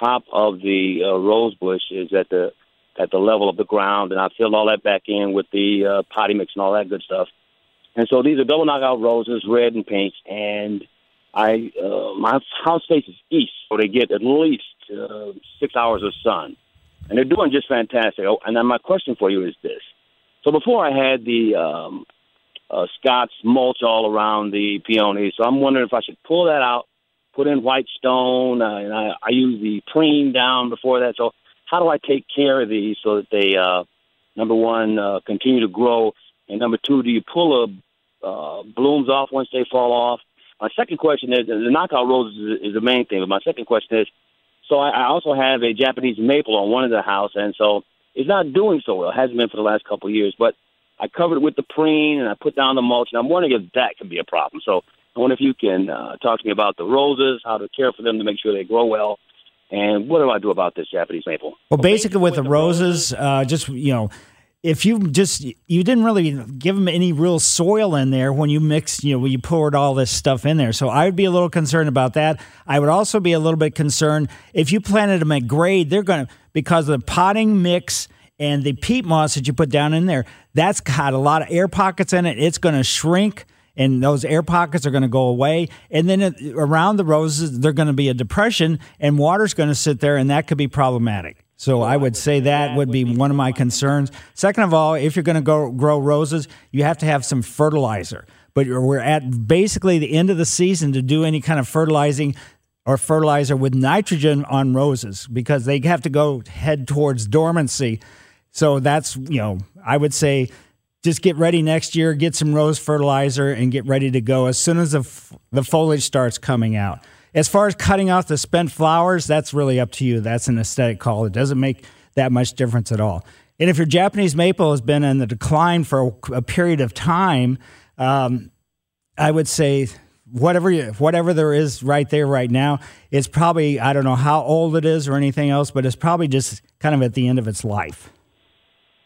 [SPEAKER 16] top of the uh, rose bush is at the at the level of the ground, and I filled all that back in with the uh, potty mix and all that good stuff. And so these are double knockout roses, red and pink, and I uh, my house faces east, so they get at least uh, six hours of sun, and they're doing just fantastic. Oh, and then my question for you is this: so before I had the um, uh, Scott's mulch all around the peonies, so I'm wondering if I should pull that out, put in white stone, uh, and I, I use the preen down before that. So how do I take care of these so that they, uh, number one, uh, continue to grow, and number two, do you pull the uh, blooms off once they fall off? My second question is the knockout roses is, is the main thing, but my second question is so I, I also have a Japanese maple on one of the house, and so it's not doing so well. It hasn't been for the last couple of years, but I covered it with the preen and I put down the mulch, and I'm wondering if that could be a problem. So I wonder if you can uh, talk to me about the roses, how to care for them to make sure they grow well, and what do I do about this Japanese maple?
[SPEAKER 2] Well, basically with the roses, uh, just you know, if you just you didn't really give them any real soil in there when you mixed, you know, when you poured all this stuff in there. So I would be a little concerned about that. I would also be a little bit concerned if you planted them at grade, they're going to because of the potting mix and the peat moss that you put down in there, that's got a lot of air pockets in it. It's going to shrink and those air pockets are going to go away. And then it, around the roses, they're going to be a depression, and water's going to sit there, and that could be problematic. So I would say that would be one of my concerns. Second of all, if you're going to go grow roses, you have to have some fertilizer. But we're at basically the end of the season to do any kind of fertilizing or fertilizer with nitrogen on roses because they have to go head towards dormancy. So that's, you know, I would say just get ready next year, get some rose fertilizer, and get ready to go as soon as the, f- the foliage starts coming out. As far as cutting off the spent flowers, that's really up to you. That's an aesthetic call. It doesn't make that much difference at all. And if your Japanese maple has been in the decline for a, a period of time, um, I would say whatever you, whatever there is right there right now, it's probably I don't know how old it is or anything else, but it's probably just kind of at the end of its life.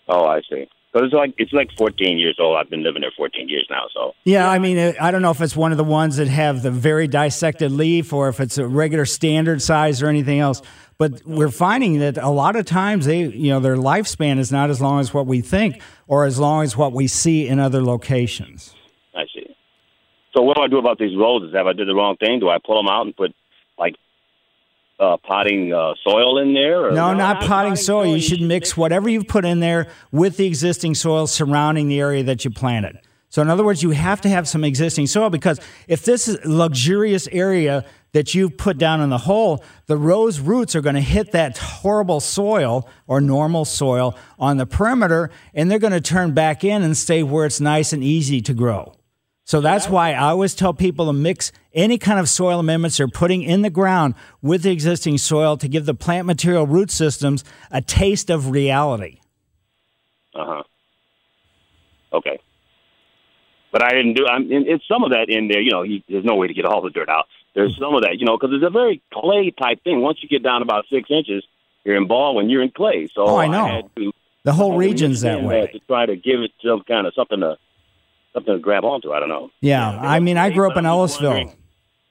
[SPEAKER 16] Oh, I see. So it's like it's like 14 years old. I've been living there 14 years now. So
[SPEAKER 2] yeah, I mean, uh, I don't know if it's one of the ones that have the very dissected leaf, or if it's a regular standard size or anything else. But we're finding that a lot of times they, you know, their lifespan is not as long as what we think, or as long as what we see in other locations.
[SPEAKER 16] I see. So what do I do about these roses? Have I did the wrong thing? Do I pull them out and put uh, potting uh, soil in there? Or?
[SPEAKER 2] No, not potting soil. You should mix whatever you've put in there with the existing soil surrounding the area that you planted. So, in other words, you have to have some existing soil because if this is luxurious area that you've put down in the hole, the rose roots are going to hit that horrible soil or normal soil on the perimeter, and they're going to turn back in and stay where it's nice and easy to grow. So that's why I always tell people to mix any kind of soil amendments they're putting in the ground with the existing soil to give the plant material root systems a taste of reality.
[SPEAKER 16] Uh huh. Okay. But I didn't do. I'm. It's some of that in there. You know, you, there's no way to get all the dirt out. There's some of that. You know, because it's a very clay type thing. Once you get down about six inches, you're in ball when you're in clay. So
[SPEAKER 2] oh, I know.
[SPEAKER 16] I to,
[SPEAKER 2] the whole region's that way.
[SPEAKER 16] To try to give it some kind of something to something to grab onto. I don't know.
[SPEAKER 2] Yeah, I mean, I grew up in Ellisville,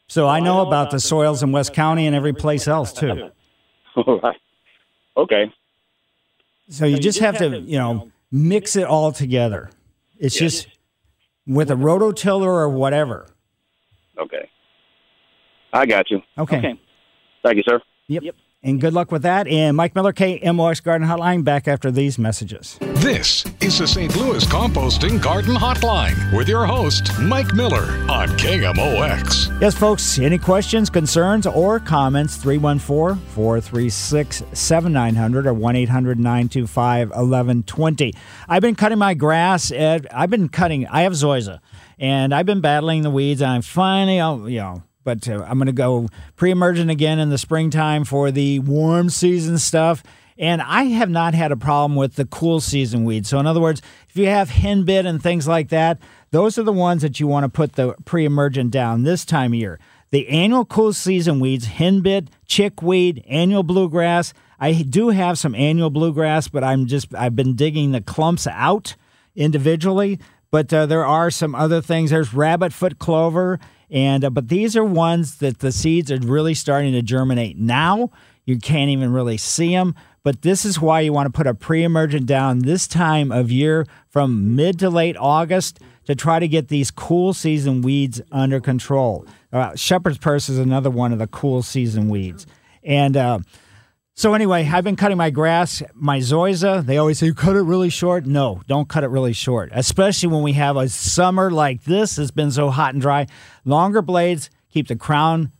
[SPEAKER 2] so I know about the soils in West County and every place else too.
[SPEAKER 16] All right. Okay.
[SPEAKER 2] So you just have to, you know, mix it all together. It's just with a rototiller or whatever.
[SPEAKER 16] Okay. I got you.
[SPEAKER 2] Okay.
[SPEAKER 16] okay. Thank you, sir.
[SPEAKER 2] Yep. yep. And good luck with that. And Mike Miller, KMOX Garden Hotline, back after these messages.
[SPEAKER 1] This is the St. Louis Composting Garden Hotline with your host, Mike Miller on KMOX.
[SPEAKER 2] Yes, folks, any questions, concerns, or comments, 314 436 7900 or 1 800 925 1120. I've been cutting my grass. At, I've been cutting, I have Zoysia, and I've been battling the weeds. And I'm finally, oh, you know, but uh, I'm going to go pre emergent again in the springtime for the warm season stuff. And I have not had a problem with the cool season weeds. So, in other words, if you have henbit and things like that, those are the ones that you want to put the pre emergent down this time of year. The annual cool season weeds, henbit, chickweed, annual bluegrass. I do have some annual bluegrass, but I'm just, I've been digging the clumps out individually. But uh, there are some other things. There's rabbit foot clover And uh, but these are ones that the seeds are really starting to germinate now. You can't even really see them. But this is why you want to put a pre-emergent down this time of year from mid to late August to try to get these cool season weeds under control. Uh, shepherd's purse is another one of the cool season weeds. And uh, so anyway, I've been cutting my grass, my zoysia. They always say cut it really short. No, don't cut it really short, especially when we have a summer like this. It's been so hot and dry. Longer blades keep the crown.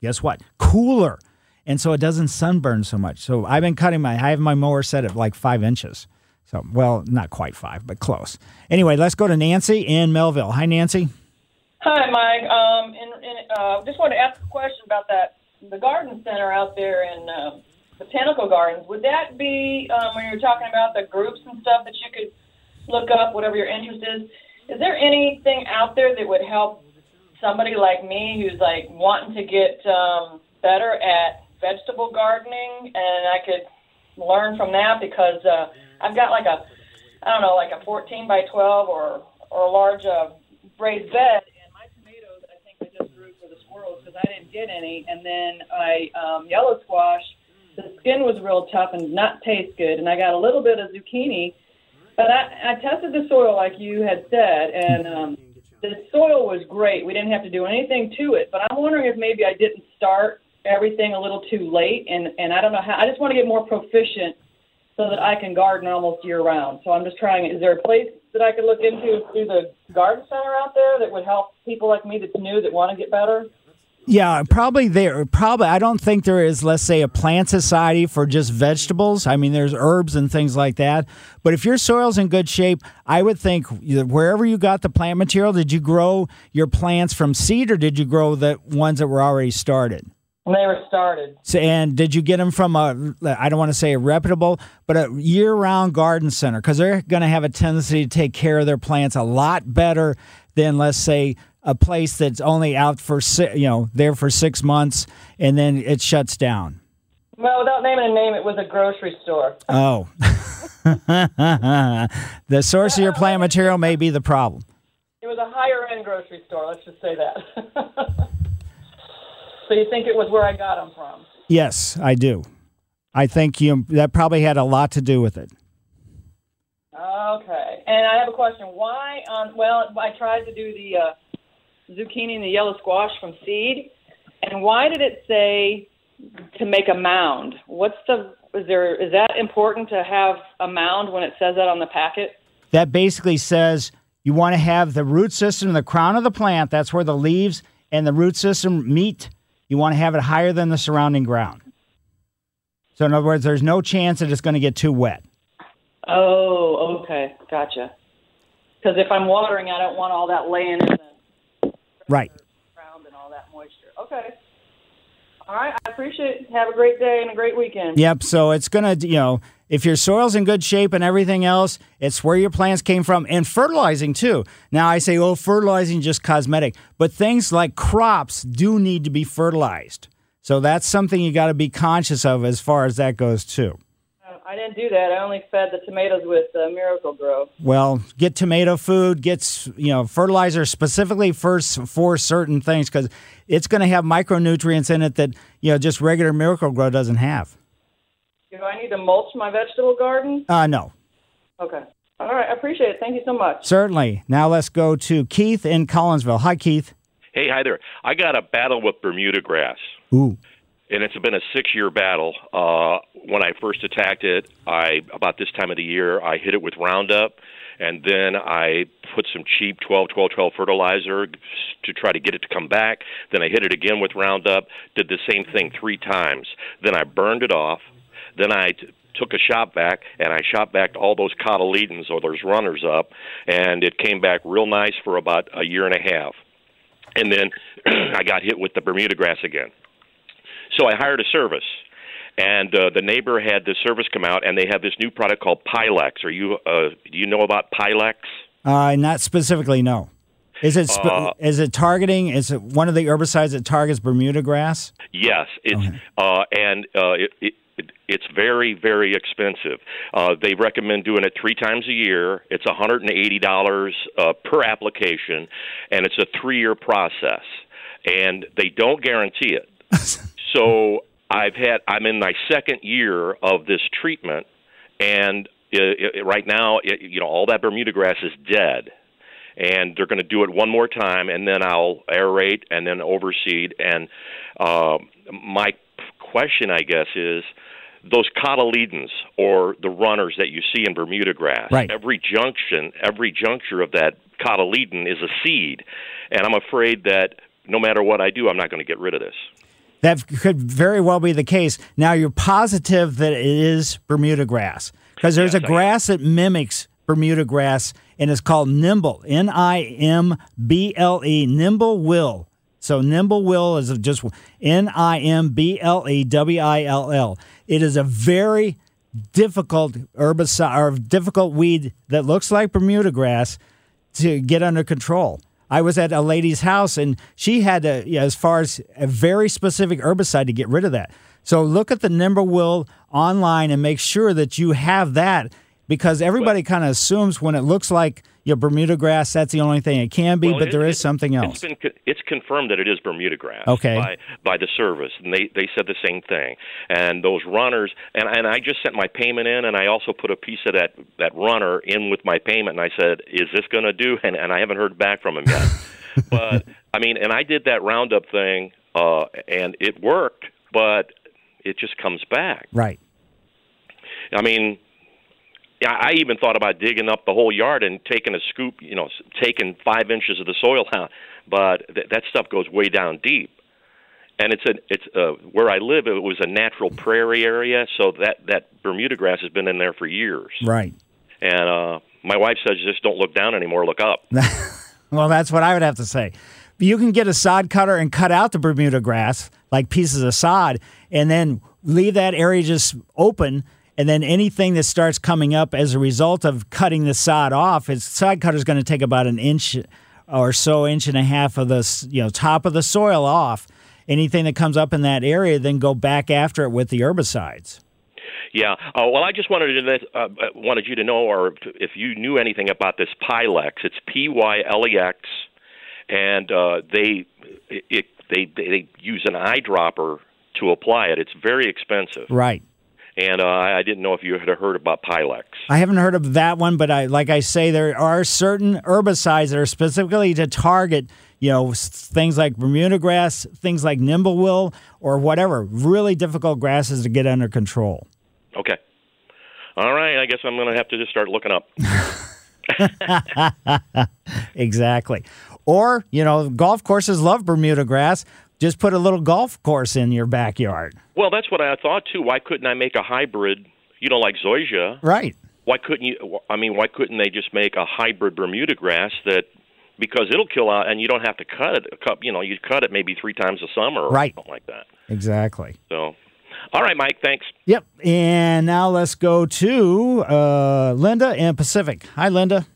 [SPEAKER 2] Guess what? Cooler, and so it doesn't sunburn so much. So I've been cutting my. I have my mower set at like five inches. So well, not quite five, but close. Anyway, let's go to Nancy in Mehlville. Hi, Nancy.
[SPEAKER 17] Hi, Mike. Um, and, and uh, just wanted to ask a question about that the garden center out there in uh, Botanical Gardens. Would that be um, when you're talking about the groups and stuff that you could look up, whatever your interest is? Is there anything out there that would help somebody like me who's like wanting to get um, better at vegetable gardening, and I could learn from that because uh, I've got like a I don't know like a 14 by 12 or or a large uh, raised bed, and my tomatoes I think I just grew for the squirrels because I didn't get any, and then I um, yellow squash. The skin was real tough and not taste good, and I got a little bit of zucchini. But I, I tested the soil like you had said, and um, the soil was great. We didn't have to do anything to it. But I'm wondering if maybe I didn't start everything a little too late, and and I don't know how. I just want to get more proficient so that I can garden almost year round. So I'm just trying. Is there a place that I could look into through the garden center out there that would help people like me that's new that want to get better?
[SPEAKER 2] Yeah, probably there. Probably, I don't think there is, let's say, a plant society for just vegetables. I mean, there's herbs and things like that. But if your soil's in good shape, I would think wherever you got the plant material, did you grow your plants from seed or did you grow the ones that were already started?
[SPEAKER 17] They were started.
[SPEAKER 2] So, and did you get them from a, I don't want to say a reputable, but a year round garden center? Because they're going to have a tendency to take care of their plants a lot better than, let's say, a place that's only out for you know there for six months and then it shuts down.
[SPEAKER 17] Well, without naming a name, it was a grocery store.
[SPEAKER 2] Oh, the source of your plant material may be the problem.
[SPEAKER 17] It was a higher end grocery store. Let's just say that. so you think it was where I got them from?
[SPEAKER 2] Yes, I do. I think you that probably had a lot to do with it.
[SPEAKER 17] Okay, and I have a question. Why? Um, well, I tried to do the. Uh, zucchini and the yellow squash from seed. And why did it say to make a mound? What's the is there is that important to have a mound when it says that on the packet?
[SPEAKER 2] That basically says you want to have the root system, the crown of the plant, that's where the leaves and the root system meet. You want to have it higher than the surrounding ground. So in other words, there's no chance that it's going to get too wet.
[SPEAKER 17] Oh, okay. Gotcha. Because if I'm watering, I don't want all that laying in the
[SPEAKER 2] Right.
[SPEAKER 17] Ground and all that moisture. Okay. All right. I appreciate it. Have a great day and a great weekend.
[SPEAKER 2] Yep. So it's going to, you know, if your soil's in good shape and everything else, it's where your plants came from and fertilizing too. Now I say, oh, fertilizing just cosmetic, but things like crops do need to be fertilized. So that's something you got to be conscious of as far as that goes too.
[SPEAKER 17] I didn't do that. I only fed the tomatoes with uh, Miracle-Gro.
[SPEAKER 2] Well, get tomato food, get you know fertilizer specifically for for certain things because it's going to have micronutrients in it that you know just regular Miracle-Gro doesn't have.
[SPEAKER 17] Do I need to mulch my vegetable garden?
[SPEAKER 2] Uh, no.
[SPEAKER 17] Okay. All right. I appreciate it. Thank you so much.
[SPEAKER 2] Certainly. Now let's go to Keith in Collinsville. Hi, Keith.
[SPEAKER 18] Hey, hi there. I got a battle with Bermuda grass.
[SPEAKER 2] Ooh
[SPEAKER 18] and it's been a six year battle. Uh, when I first attacked it, I about this time of the year, I hit it with Roundup, and then I put some cheap 12 12 12 fertilizer to try to get it to come back. Then I hit it again with Roundup, did the same thing three times. Then I burned it off. Then I t- took a shop vac and I shot back all those cotyledons or those runners up, and it came back real nice for about a year and a half. And then I got hit with the Bermuda grass again. So I hired a service, and uh, the neighbor had the service come out, and they have this new product called Pylex. Are you uh, do you know about Pylex?
[SPEAKER 2] Uh, not specifically, no. Is it sp- uh, is it targeting? Is it one of the herbicides that targets Bermuda grass?
[SPEAKER 18] Yes, it's okay. uh, and uh, it, it, it, it's very, very expensive. Uh, they recommend doing it three times a year. It's $180 uh, per application, and it's a three-year process. And they don't guarantee it. so I've had. I'm in my second year of this treatment, and it, it, right now, it, you know, all that Bermuda grass is dead and they're going to do it one more time, and then I'll aerate and then overseed. And uh, my question, I guess, is those cotyledons or the runners that you see in Bermuda grass.
[SPEAKER 2] Right.
[SPEAKER 18] Every junction, every juncture of that cotyledon is a seed, and I'm afraid that no matter what I do, I'm not going to get rid of this.
[SPEAKER 2] That could very well be the case. Now, you're positive that it is Bermuda grass because there's
[SPEAKER 18] Yes,
[SPEAKER 2] a grass that mimics Bermuda grass, and it's called nimble. N I M B L E. Nimblewill. So nimblewill is just N I M B L E W I L L. It is a very difficult herbicide or difficult weed that looks like Bermuda grass to get under control. I was at a lady's house and she had a, as far as a very specific herbicide to get rid of that. So look at the Nimblewill online and make sure that you have that because everybody kind of assumes when it looks like your Bermuda grass, that's the only thing it can be,
[SPEAKER 18] Well,
[SPEAKER 2] but
[SPEAKER 18] it-
[SPEAKER 2] there is
[SPEAKER 18] it-
[SPEAKER 2] something
[SPEAKER 18] It's
[SPEAKER 2] else.
[SPEAKER 18] been it's confirmed that it is Bermuda grass.
[SPEAKER 2] Okay.
[SPEAKER 18] By by the service, and they they said the same thing. And those runners, and and I just sent my payment in, and I also put a piece of that that runner in with my payment, and I said, "Is this going to do?" And and I haven't heard back from him yet. but I mean, and I did that roundup thing, uh, and it worked, but it just comes back.
[SPEAKER 2] Right.
[SPEAKER 18] I mean, yeah, I even thought about digging up the whole yard and taking a scoop, you know, taking five inches of the soil out, but th- that stuff goes way down deep. And it's a it's uh, where I live. It was a natural prairie area, so that that Bermuda grass has been in there for years.
[SPEAKER 2] Right.
[SPEAKER 18] And uh, my wife says, just don't look down anymore, look up.
[SPEAKER 2] Well, that's what I would have to say. You can get a sod cutter and cut out the Bermuda grass, like pieces of sod, and then leave that area just open. And then anything that starts coming up as a result of cutting the sod off, its sod cutter is going to take about an inch or so, inch and a half of the you know top of the soil off. Anything that comes up in that area, then go back after it with the herbicides.
[SPEAKER 18] Yeah. Uh, well, I just wanted to let- uh, uh, wanted you to know, or if you knew anything about this Pylex. It's P Y L E X, and uh, they it, they they use an eyedropper to apply it. It's very expensive,
[SPEAKER 2] Right.
[SPEAKER 18] And uh, I didn't know if you had heard about Pylex.
[SPEAKER 2] I haven't heard of that one, but I like I say there are certain herbicides that are specifically to target, you know, things like Bermuda grass, things like nimblewill, or whatever really difficult grasses to get under control.
[SPEAKER 18] Okay. All right. I guess I'm going to have to just start looking up.
[SPEAKER 2] exactly. Or, you know, golf courses love Bermuda grass. Just put a little golf course in your backyard.
[SPEAKER 18] Well, that's what I thought too. Why couldn't I make a hybrid? You know, like zoysia.
[SPEAKER 2] Right.
[SPEAKER 18] Why couldn't you? I mean, why couldn't they just make a hybrid Bermuda grass that? Because it'll kill out, and you don't have to cut it. Cut, you know, you cut it maybe three times a summer or
[SPEAKER 2] Right.
[SPEAKER 18] something like that.
[SPEAKER 2] Exactly.
[SPEAKER 18] So, all right, Mike. Thanks.
[SPEAKER 2] Yep. And now let's go to uh, Linda in Pacific. Hi, Linda.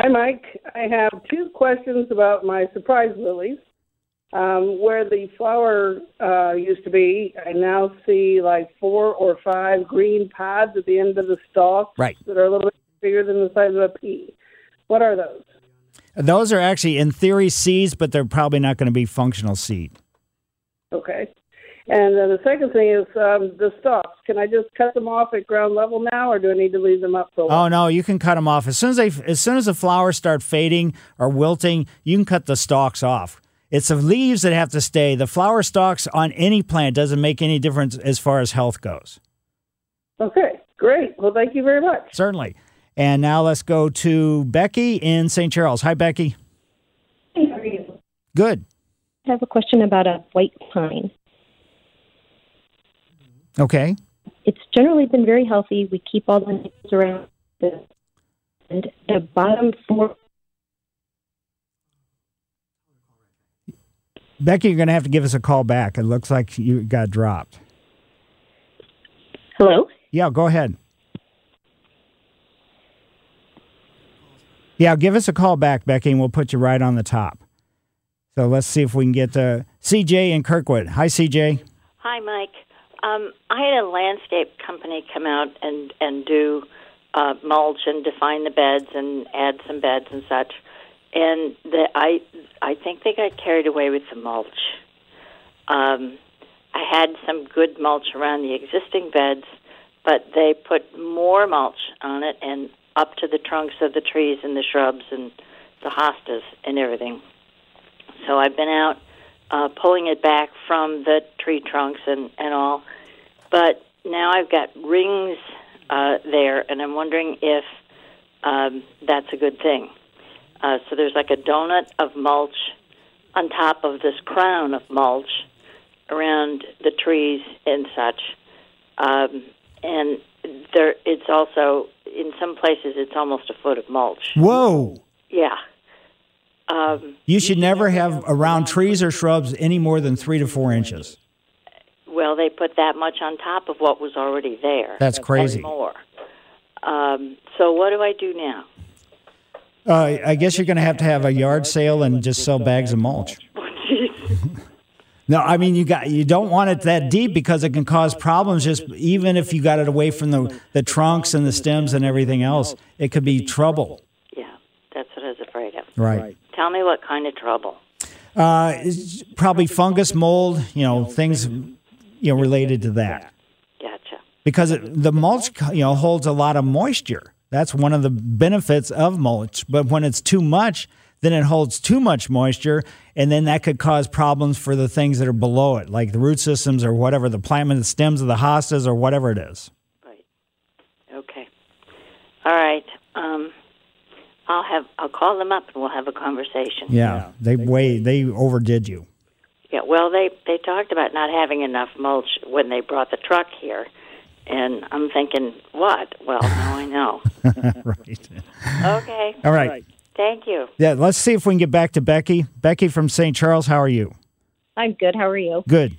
[SPEAKER 19] Hi, Mike. I have two questions about my surprise lilies. Um, where the flower uh, used to be, I now see like four or five green pods at the end of the stalk
[SPEAKER 2] Right.
[SPEAKER 19] that are a little bit bigger than the size of a pea. What are those?
[SPEAKER 2] Those are actually, in theory, seeds, but they're probably not going to be functional seed.
[SPEAKER 19] Okay. And then the second thing is um, the stalks. Can I just cut them off at ground level now, or do I need to leave them up for a while?
[SPEAKER 2] Oh no, you can cut them off as soon as they as soon as the flowers start fading or wilting. You can cut the stalks off. It's the leaves that have to stay. The flower stalks on any plant doesn't make any difference as far as health goes.
[SPEAKER 19] Okay, great. Well, thank you very much.
[SPEAKER 2] Certainly. And now let's go to Becky in St. Charles. Hi, Becky.
[SPEAKER 20] Hey, how are you?
[SPEAKER 2] Good.
[SPEAKER 20] I have a question about a white pine.
[SPEAKER 2] Okay.
[SPEAKER 20] It's generally been very healthy. We keep all the needles around the and the bottom four.
[SPEAKER 2] Becky, you're going to have to give us a call back. It looks like you got dropped.
[SPEAKER 20] Hello.
[SPEAKER 2] Yeah, go ahead. Yeah, give us a call back, Becky, and we'll put you right on the top. So let's see if we can get uh, CJ in Kirkwood. Hi, CJ.
[SPEAKER 21] Hi, Mike.
[SPEAKER 22] Um, I had a landscape company come out and and do uh, mulch and define the beds and add some beds and such. And the, I I think they got carried away with the mulch. Um, I had some good mulch around the existing beds, but they put more mulch on it and up to the trunks of the trees and the shrubs and the hostas and everything. So I've been out uh, pulling it back from the tree trunks and, and all. But now I've got rings uh, there, and I'm wondering if um, that's a good thing. Uh, so there's like a donut of mulch on top of this crown of mulch around the trees and such. Um, and there, it's also in some places it's almost a foot of mulch.
[SPEAKER 2] Whoa.
[SPEAKER 22] Yeah. Um,
[SPEAKER 2] You should never have around trees or shrubs any more than three to four inches.
[SPEAKER 22] well, they put that much on top of what was already there.
[SPEAKER 2] That's crazy.
[SPEAKER 22] More. Um, so what do I do now?
[SPEAKER 2] Uh, I guess you're going to have to have a yard sale and just sell bags of mulch. No, I mean you got you don't want it that deep because it can cause problems. Just even if you got it away from the the trunks and the stems and everything else, it could be trouble.
[SPEAKER 22] Yeah, that's what I was afraid of.
[SPEAKER 2] Right.
[SPEAKER 22] Tell me what kind of trouble.
[SPEAKER 2] Uh, probably fungus, mold, you know, things you know related to that.
[SPEAKER 22] Gotcha.
[SPEAKER 2] Because it, the mulch, you know, holds a lot of moisture. That's one of the benefits of mulch. But when it's too much, then it holds too much moisture, and then that could cause problems for the things that are below it, like the root systems or whatever, the plant, the stems of the hostas or whatever it is. Right.
[SPEAKER 22] Okay. All right. Um, I'll have I'll call them up and we'll have a conversation.
[SPEAKER 2] Yeah, they way they overdid you.
[SPEAKER 22] Yeah. Well, they they talked about not having enough mulch when they brought the truck here, and I'm thinking, what? Well, now I know.
[SPEAKER 2] right.
[SPEAKER 22] Okay.
[SPEAKER 2] All right.
[SPEAKER 22] Thank you.
[SPEAKER 2] Yeah, let's see if we can get back to Becky. Becky from St. Charles, how are you?
[SPEAKER 20] I'm good. How are you?
[SPEAKER 2] Good.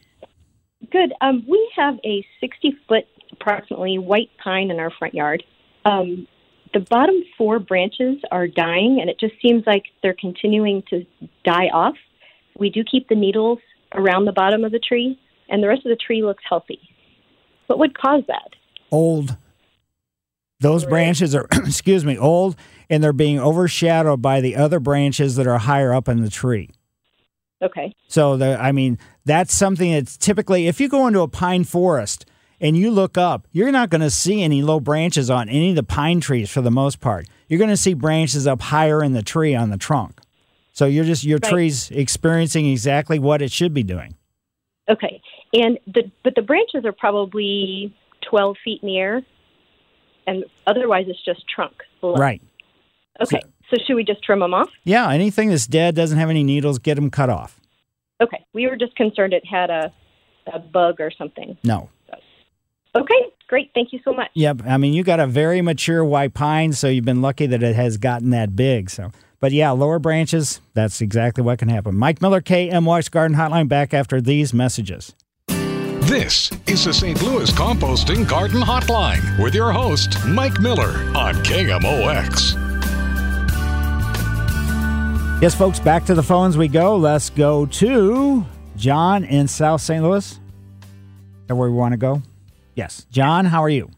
[SPEAKER 20] Good. Um, we have a 60 foot, approximately, white pine in our front yard. Um, the bottom four branches are dying, and it just seems like they're continuing to die off. We do keep the needles around the bottom of the tree, and the rest of the tree looks healthy. What would cause that?
[SPEAKER 2] Old. Those branches are, excuse me, old, and they're being overshadowed by the other branches that are higher up in the tree.
[SPEAKER 20] Okay.
[SPEAKER 2] So the I mean, that's something that's typically if you go into a pine forest and you look up, you're not going to see any low branches on any of the pine trees for the most part. You're going to see branches up higher in the tree on the trunk. So you're just your
[SPEAKER 20] Right.
[SPEAKER 2] tree's experiencing exactly what it should be doing.
[SPEAKER 20] Okay. And the but the branches are probably 12 feet in the air, and otherwise it's just trunk. below.
[SPEAKER 2] Right.
[SPEAKER 20] Okay. So should we just trim them off?
[SPEAKER 2] Yeah, anything that's dead doesn't have any needles, get them cut off.
[SPEAKER 20] Okay. We were just concerned it had a a bug or something.
[SPEAKER 2] No.
[SPEAKER 20] Okay. Great. Thank you so much.
[SPEAKER 2] Yep. I mean, you got a very mature white pine, so you've been lucky that it has gotten that big. So, but yeah, lower branches, that's exactly what can happen. Mike Miller, KMOX Garden Hotline, back after these messages.
[SPEAKER 1] This is the St. Louis Composting Garden Hotline with your host, Mike Miller on KMOX.
[SPEAKER 2] Yes, folks, back to the phones we go. Let's go to John in South St. Louis. Is that where we want to go? Yes. John, how are you?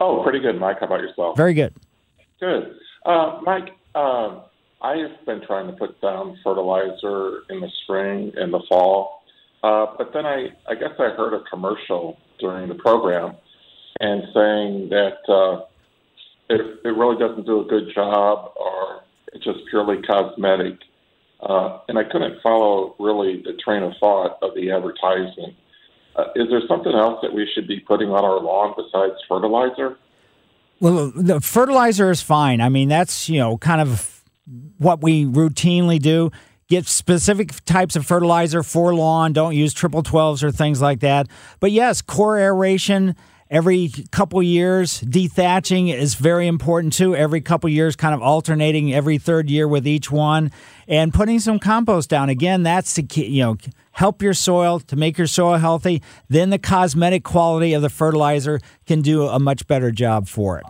[SPEAKER 21] Oh, pretty good, Mike. How about yourself?
[SPEAKER 2] Very good.
[SPEAKER 21] Good. Uh, Mike, um, I've been trying to put down fertilizer in the spring and the fall, uh, but then I, I guess I heard a commercial during the program and saying that uh, it, it really doesn't do a good job or it's just purely cosmetic. Uh, and I couldn't follow really the train of thought of the advertisement. Uh, is there something else that we should be putting on our lawn besides fertilizer?
[SPEAKER 2] Well, the fertilizer is fine. I mean, that's, you know, kind of what we routinely do. Get specific types of fertilizer for lawn. Don't use triple 12s or things like that. But yes, core aeration every couple years. Dethatching is very important too. Every couple years, kind of alternating every third year with each one. And putting some compost down. Again, that's to, you know, help your soil, to make your soil healthy. Then the cosmetic quality of the fertilizer can do a much better job for it.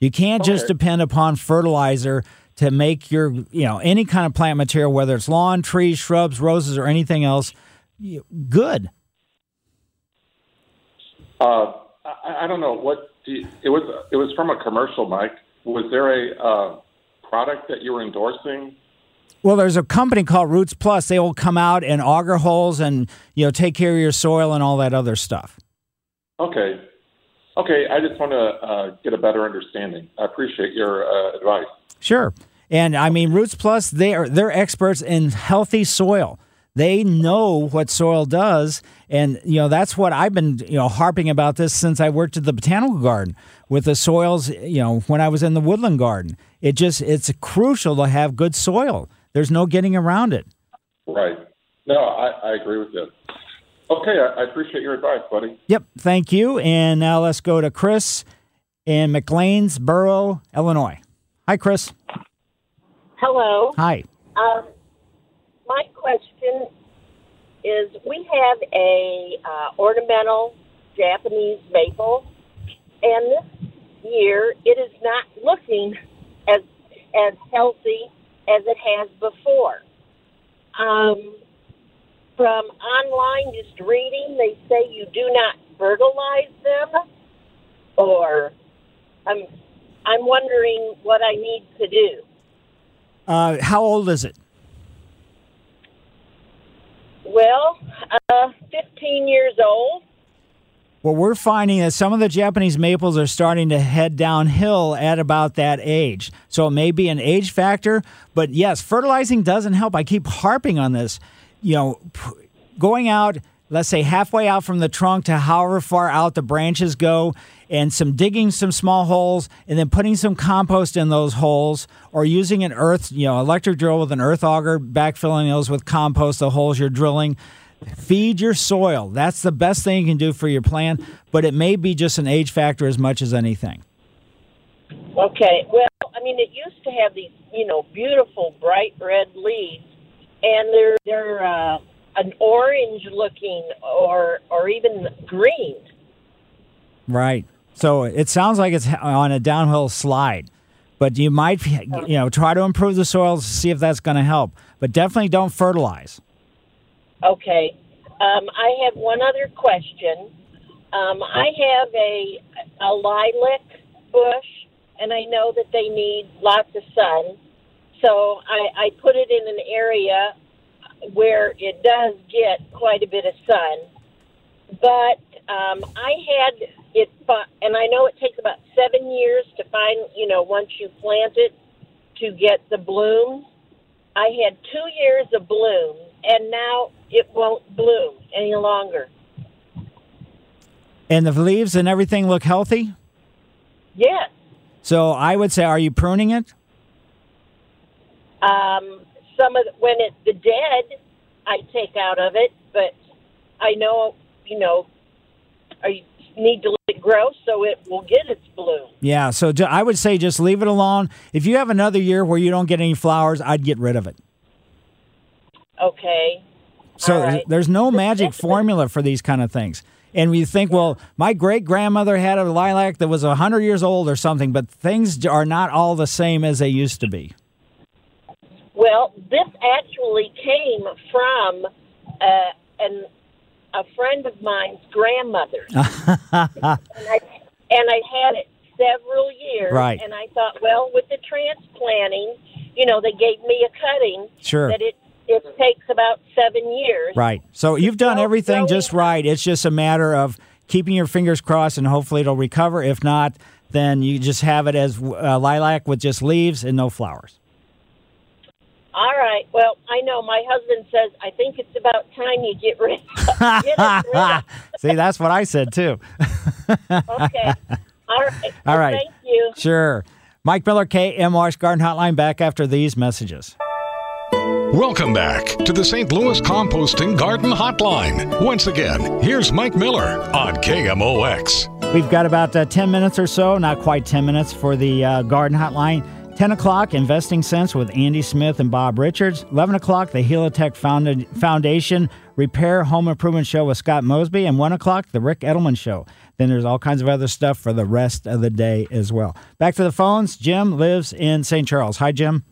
[SPEAKER 2] You can't just depend upon fertilizer to make your, you know, any kind of plant material, whether it's lawn, trees, shrubs, roses, or anything else, good.
[SPEAKER 21] Uh, I, I don't know what you, it was. It was from a commercial, Mike. Was there a uh, product that you were endorsing?
[SPEAKER 2] Well, there's a company called Roots Plus. They will come out and auger holes and you know take care of your soil and all that other stuff.
[SPEAKER 21] Okay. Okay, I just want to uh, get a better understanding. I appreciate your uh, advice.
[SPEAKER 2] Sure. And I mean, Roots Plus, they are they're experts in healthy soil. They know what soil does, and you know that's what I've been you know harping about this since I worked at the botanical garden with the soils. You know, when I was in the woodland garden, it just it's crucial to have good soil. There's no getting around it.
[SPEAKER 21] Right. No, I, I agree with you. Okay, I, I appreciate your advice, buddy.
[SPEAKER 2] Yep. Thank you. And now let's go to Chris in McLeansboro, Illinois. Hi, Chris.
[SPEAKER 23] Hello.
[SPEAKER 2] Hi.
[SPEAKER 23] Um, my question is: We have a uh, ornamental Japanese maple, and this year it is not looking as as healthy as it has before. Um, from online, just reading, they say you do not fertilize them, or I'm I'm wondering what I need to do.
[SPEAKER 2] Uh, how old is it?
[SPEAKER 23] Well, uh, 15 years old.
[SPEAKER 2] Well, we're finding that some of the Japanese maples are starting to head downhill at about that age. So it may be an age factor, but yes, fertilizing doesn't help. I keep harping on this. You know, going out, let's say halfway out from the trunk to however far out the branches go, and some digging some small holes, and then putting some compost in those holes, or using an earth, you know, electric drill with an earth auger, backfilling those with compost, the holes you're drilling. Feed your soil. That's the best thing you can do for your plant, but it may be just an age factor as much as anything.
[SPEAKER 23] Okay. Well, I mean, it used to have these, you know, beautiful bright red leaves, and they're they're uh, an orange looking or or even green.
[SPEAKER 2] Right. So it sounds like it's on a downhill slide, but you might, you know, try to improve the soil to see if that's going to help. But definitely don't fertilize.
[SPEAKER 23] Okay. Um, I have one other question. Um, I have a a lilac bush, and I know that they need lots of sun. So I, I put it in an area where it does get quite a bit of sun. But um, I had it, and I know it takes about seven years to find, you know, once you plant it to get the bloom. I had two years of bloom, and now it won't bloom any longer.
[SPEAKER 2] And the leaves and everything look healthy.
[SPEAKER 23] Yes.
[SPEAKER 2] So I would say, are you pruning it?
[SPEAKER 23] Um, some of the, when it's the dead, I take out of it, but I know, you know, I need to let it grow so it will get its bloom.
[SPEAKER 2] Yeah. So I would say just leave it alone. If you have another year where you don't get any flowers, I'd get rid of it.
[SPEAKER 23] Okay.
[SPEAKER 2] So
[SPEAKER 23] right.
[SPEAKER 2] there's no magic formula for these kind of things. And we think, well, my great grandmother had a lilac that was 100 years old or something, but things are not all the same as they used to be.
[SPEAKER 23] Well, this actually came from uh, an, a friend of mine's grandmother. and I and I had it several years.
[SPEAKER 2] Right.
[SPEAKER 23] And I thought, well, with the transplanting, you know, they gave me a cutting.
[SPEAKER 2] Sure.
[SPEAKER 23] That it it takes about seven years.
[SPEAKER 2] Right. So you've done everything just right. It's just a matter of keeping your fingers crossed and hopefully it'll recover. If not, then you just have it as uh, lilac with just leaves and no flowers.
[SPEAKER 23] All right. Well, I know my husband says I think it's about time you get rid. get it rid of.
[SPEAKER 2] See, that's what I said too.
[SPEAKER 23] Okay. All right.
[SPEAKER 2] All right.
[SPEAKER 23] Thank you.
[SPEAKER 2] Sure. Mike Miller, KMOX Garden Hotline, back after these messages.
[SPEAKER 1] Welcome back to the St. Louis Composting Garden Hotline. Once again, here's Mike Miller on KMOX.
[SPEAKER 2] We've got about uh, 10 minutes or so, not quite 10 minutes for the uh, Garden Hotline. 10 o'clock, Investing Sense with Andy Smith and Bob Richards. 11 o'clock, the Helitech Found- Foundation Repair Home Improvement Show with Scott Mosby. And 1 o'clock, the Ric Edelman Show. Then there's all kinds of other stuff for the rest of the day as well. Back to the phones. Jim lives in St. Charles. Hi, Jim.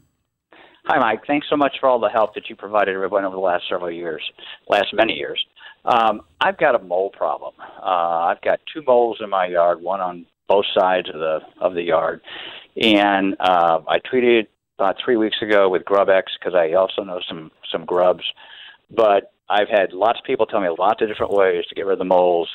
[SPEAKER 24] Hi, Mike. Thanks so much for all the help that you provided everyone over the last several years, last many years. Um, I've got a mole problem. Uh, I've got two moles in my yard, one on both sides of the of the yard, and uh, I treated about three weeks ago with GrubEx because I also know some some grubs. But I've had lots of people tell me lots of different ways to get rid of the moles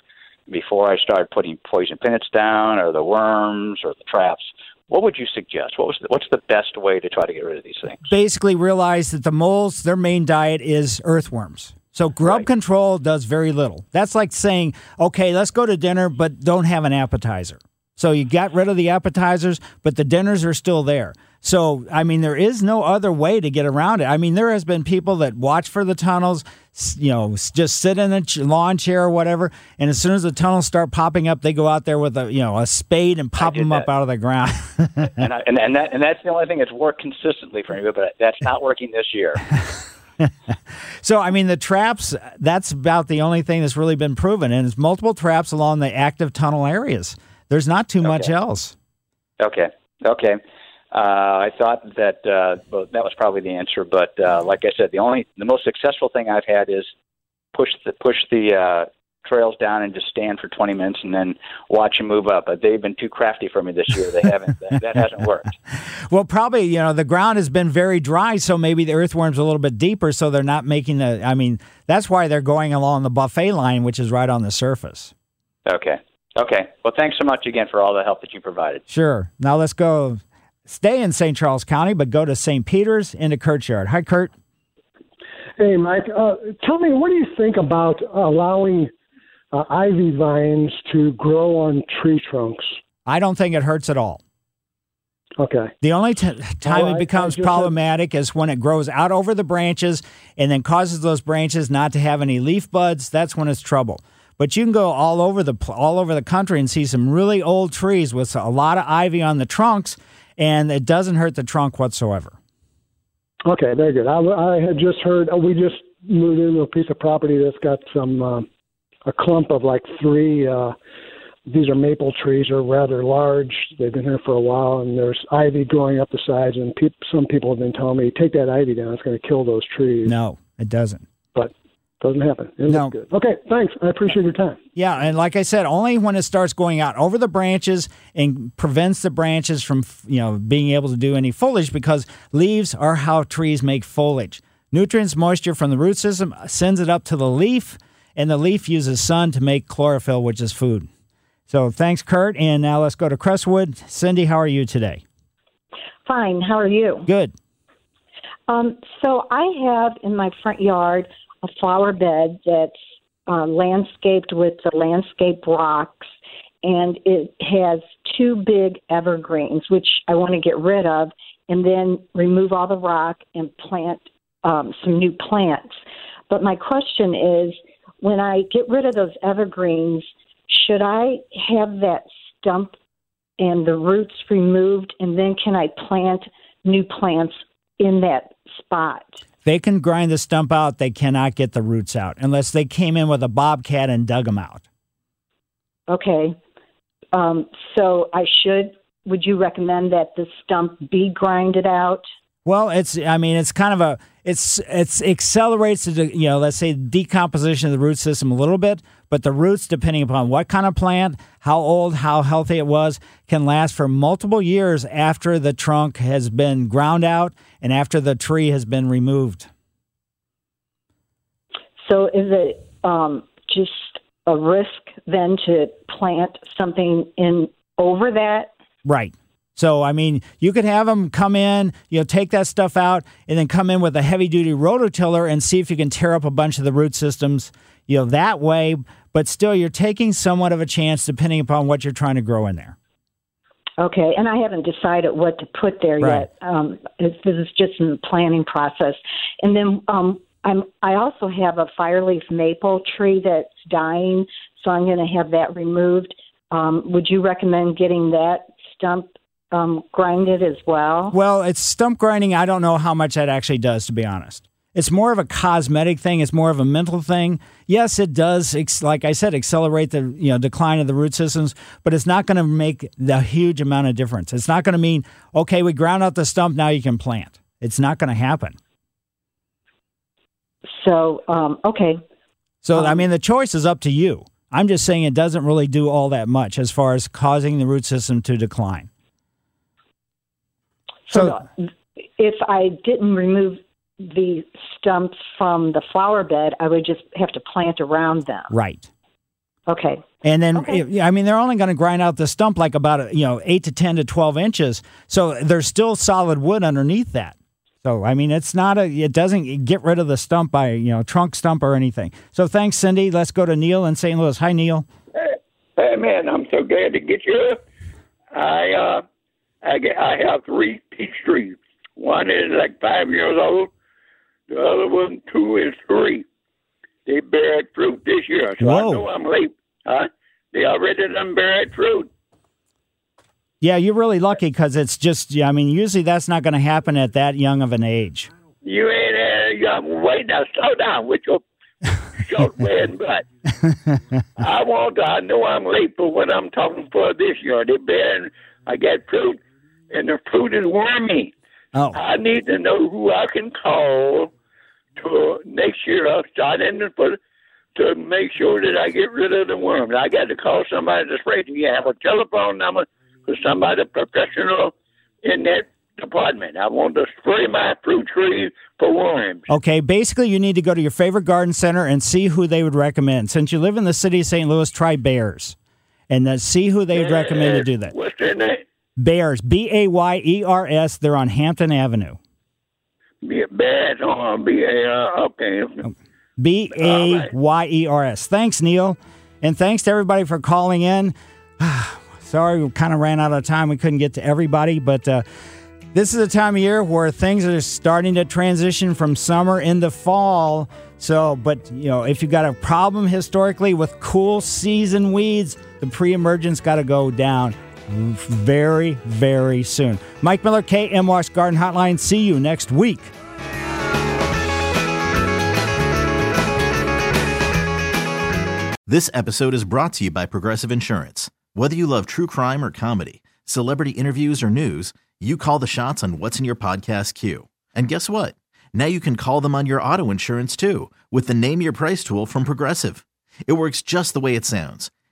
[SPEAKER 24] before I start putting poison pinnets down, or the worms, or the traps. What would you suggest? What was the, what's the best way to try to get rid of these things?
[SPEAKER 2] Basically, realize that the moles, their main diet is earthworms. So grub control does very little. That's like saying, okay, let's go to dinner, but don't have an appetizer. So you got rid of the appetizers, but the dinners are still there. So, I mean, there is no other way to get around it. I mean, there has been people that watch for the tunnels, you know, just sit in a lawn chair or whatever, and as soon as the tunnels start popping up, they go out there with a, you know, a spade and pop them up out of the ground.
[SPEAKER 24] and, I, and and that and that's the only thing that's worked consistently for me. But that's not working this year.
[SPEAKER 2] So, I mean, the traps, that's about the only thing that's really been proven. And it's multiple traps along the active tunnel areas. There's not too much else.
[SPEAKER 24] Okay. Okay. Uh, I thought that uh, well, that was probably the answer, but uh, like I said, the only the most successful thing I've had is push the push the uh, trails down and just stand for 20 minutes and then watch them move up. But they've been too crafty for me this year. They haven't. that, that hasn't worked.
[SPEAKER 2] Well, probably, you know, the ground has been very dry, so maybe the earthworms are a little bit deeper, so they're not making the. I mean, that's why they're going along the buffet line, which is right on the surface.
[SPEAKER 24] Okay. Okay. Well, thanks so much again for all the help that you provided.
[SPEAKER 2] Sure. Now let's go stay in St. Charles County, but go to St. Peter's into Kirkyard. Hi, Kurt.
[SPEAKER 25] Hey, Mike. Uh, tell me, what do you think about allowing uh, ivy vines to grow on tree trunks?
[SPEAKER 2] I don't think it hurts at all.
[SPEAKER 25] Okay.
[SPEAKER 2] The only t- time
[SPEAKER 25] Oh,
[SPEAKER 2] it becomes
[SPEAKER 25] just had-
[SPEAKER 2] problematic is when it grows out over the branches and then causes those branches not to have any leaf buds. That's when it's trouble. But you can go all over the all over the country and see some really old trees with a lot of ivy on the trunks, and it doesn't hurt the trunk whatsoever.
[SPEAKER 25] Okay, very good. I, I had just heard. Uh, we just moved into a piece of property that's got some uh, a clump of like three. Uh, these are maple trees. Are rather large. They've been here for a while, and there's ivy growing up the sides. And peop some people have been telling me, take that ivy down. It's going to kill those trees.
[SPEAKER 2] No, it doesn't.
[SPEAKER 25] But doesn't happen. It
[SPEAKER 2] No.
[SPEAKER 25] good. Okay, thanks. I appreciate your time.
[SPEAKER 2] Yeah, and like I said, only when it starts going out over the branches and prevents the branches from, you know, being able to do any foliage because leaves are how trees make foliage. Nutrients, moisture from the root system sends it up to the leaf, and the leaf uses sun to make chlorophyll, which is food. So thanks, Kurt. And now let's go to Crestwood. Cindy, how are you today?
[SPEAKER 26] Fine. How are you?
[SPEAKER 2] Good.
[SPEAKER 26] Um, so I have in my front yard a flower bed that's uh, landscaped with the landscape rocks, and it has two big evergreens, which I want to get rid of, and then remove all the rock and plant um, some new plants. But my question is, when I get rid of those evergreens, should I have that stump and the roots removed, and then can I plant new plants in that spot?
[SPEAKER 2] They can grind the stump out, they cannot get the roots out unless they came in with a bobcat and dug them out.
[SPEAKER 26] Okay. Um, so I should. Would you recommend that the stump be grinded out?
[SPEAKER 2] Well, it's I mean it's kind of a it's it's accelerates the you know let's say decomposition of the root system a little bit, but the roots depending upon what kind of plant, how old, how healthy it was, can last for multiple years after the trunk has been ground out and after the tree has been removed.
[SPEAKER 26] So is it um, just a risk then to plant something in over that?
[SPEAKER 2] Right. So I mean, you could have them come in, you know, take that stuff out, and then come in with a heavy duty rototiller and see if you can tear up a bunch of the root systems, you know, that way. But still, you're taking somewhat of a chance depending upon what you're trying to grow in there.
[SPEAKER 26] Okay, and I haven't decided what to put there
[SPEAKER 2] Right.
[SPEAKER 26] yet. Um, this is just in the planning process. And then um, I'm I also have a fireleaf maple tree that's dying, so I'm going to have that removed. Um, would you recommend getting that stump um, grind it as well?
[SPEAKER 2] Well, it's stump grinding. I don't know how much that actually does, to be honest. It's more of a cosmetic thing. It's more of a mental thing. Yes, it does, like I said, accelerate the you know decline of the root systems, but it's not going to make the huge amount of difference. It's not going to mean okay, we ground out the stump, now you can plant. It's not going to happen.
[SPEAKER 26] So um, okay,
[SPEAKER 2] So I mean, the choice is up to you. I'm just saying it doesn't really do all that much as far as causing the root system to decline.
[SPEAKER 26] So, if I didn't remove the stumps from the flower bed, I would just have to plant around them.
[SPEAKER 2] Right.
[SPEAKER 26] Okay.
[SPEAKER 2] And then, yeah, I mean, they're only going to grind out the stump like about, you know, eight to 10 to 12 inches. So there's still solid wood underneath that. So, I mean, it's not a, it doesn't get rid of the stump by, you know, trunk stump or anything. So thanks, Cindy. Let's go to Neil in St. Louis. Hi, Neil.
[SPEAKER 27] Hey man, I'm so glad to get you. I uh, I get, I have three peach trees. One is like five years old. The other one, two is three. They bear fruit this year, so I know I'm late. Huh? They already done bear fruit.
[SPEAKER 2] Yeah, you're really lucky because it's just, yeah, I mean, usually that's not going to happen at that young of an age.
[SPEAKER 27] You ain't uh, you wait now. Slow down with your short man butt. I want. To, I know I'm late for what I'm talking for this year. They bearing. I got fruit, and the fruit is wormy.
[SPEAKER 2] Oh.
[SPEAKER 27] I need to know who I can call to next year. I'll start in the for to make sure that I get rid of the worms. I got to call somebody to spray. Do you have a telephone number for somebody professional in that department? I want to spray my fruit trees for worms.
[SPEAKER 2] Okay, basically, you need to go to your favorite garden center and see who they would recommend. Since you live in the city of St. Louis, try Bayers and then see who they would recommend to do that.
[SPEAKER 27] What's their name?
[SPEAKER 2] Bayers, B A Y E R S. They're on Hampton Avenue.
[SPEAKER 27] Be bad on be uh, okay.
[SPEAKER 2] B A Y E R S. Thanks, Neil. And thanks to everybody for calling in. Sorry, we kind of ran out of time. We couldn't get to everybody, but uh, this is a time of year where things are starting to transition from summer into fall. So, but you know, if you've got a problem historically with cool season weeds, the pre emergence got to go down very, very soon. Mike Miller, KMOX Garden Hotline. See you next week.
[SPEAKER 28] This episode is brought to you by Progressive Insurance. Whether you love true crime or comedy, celebrity interviews or news, you call the shots on what's in your podcast queue. And guess what? Now you can call them on your auto insurance too with the Name Your Price tool from Progressive. It works just the way it sounds.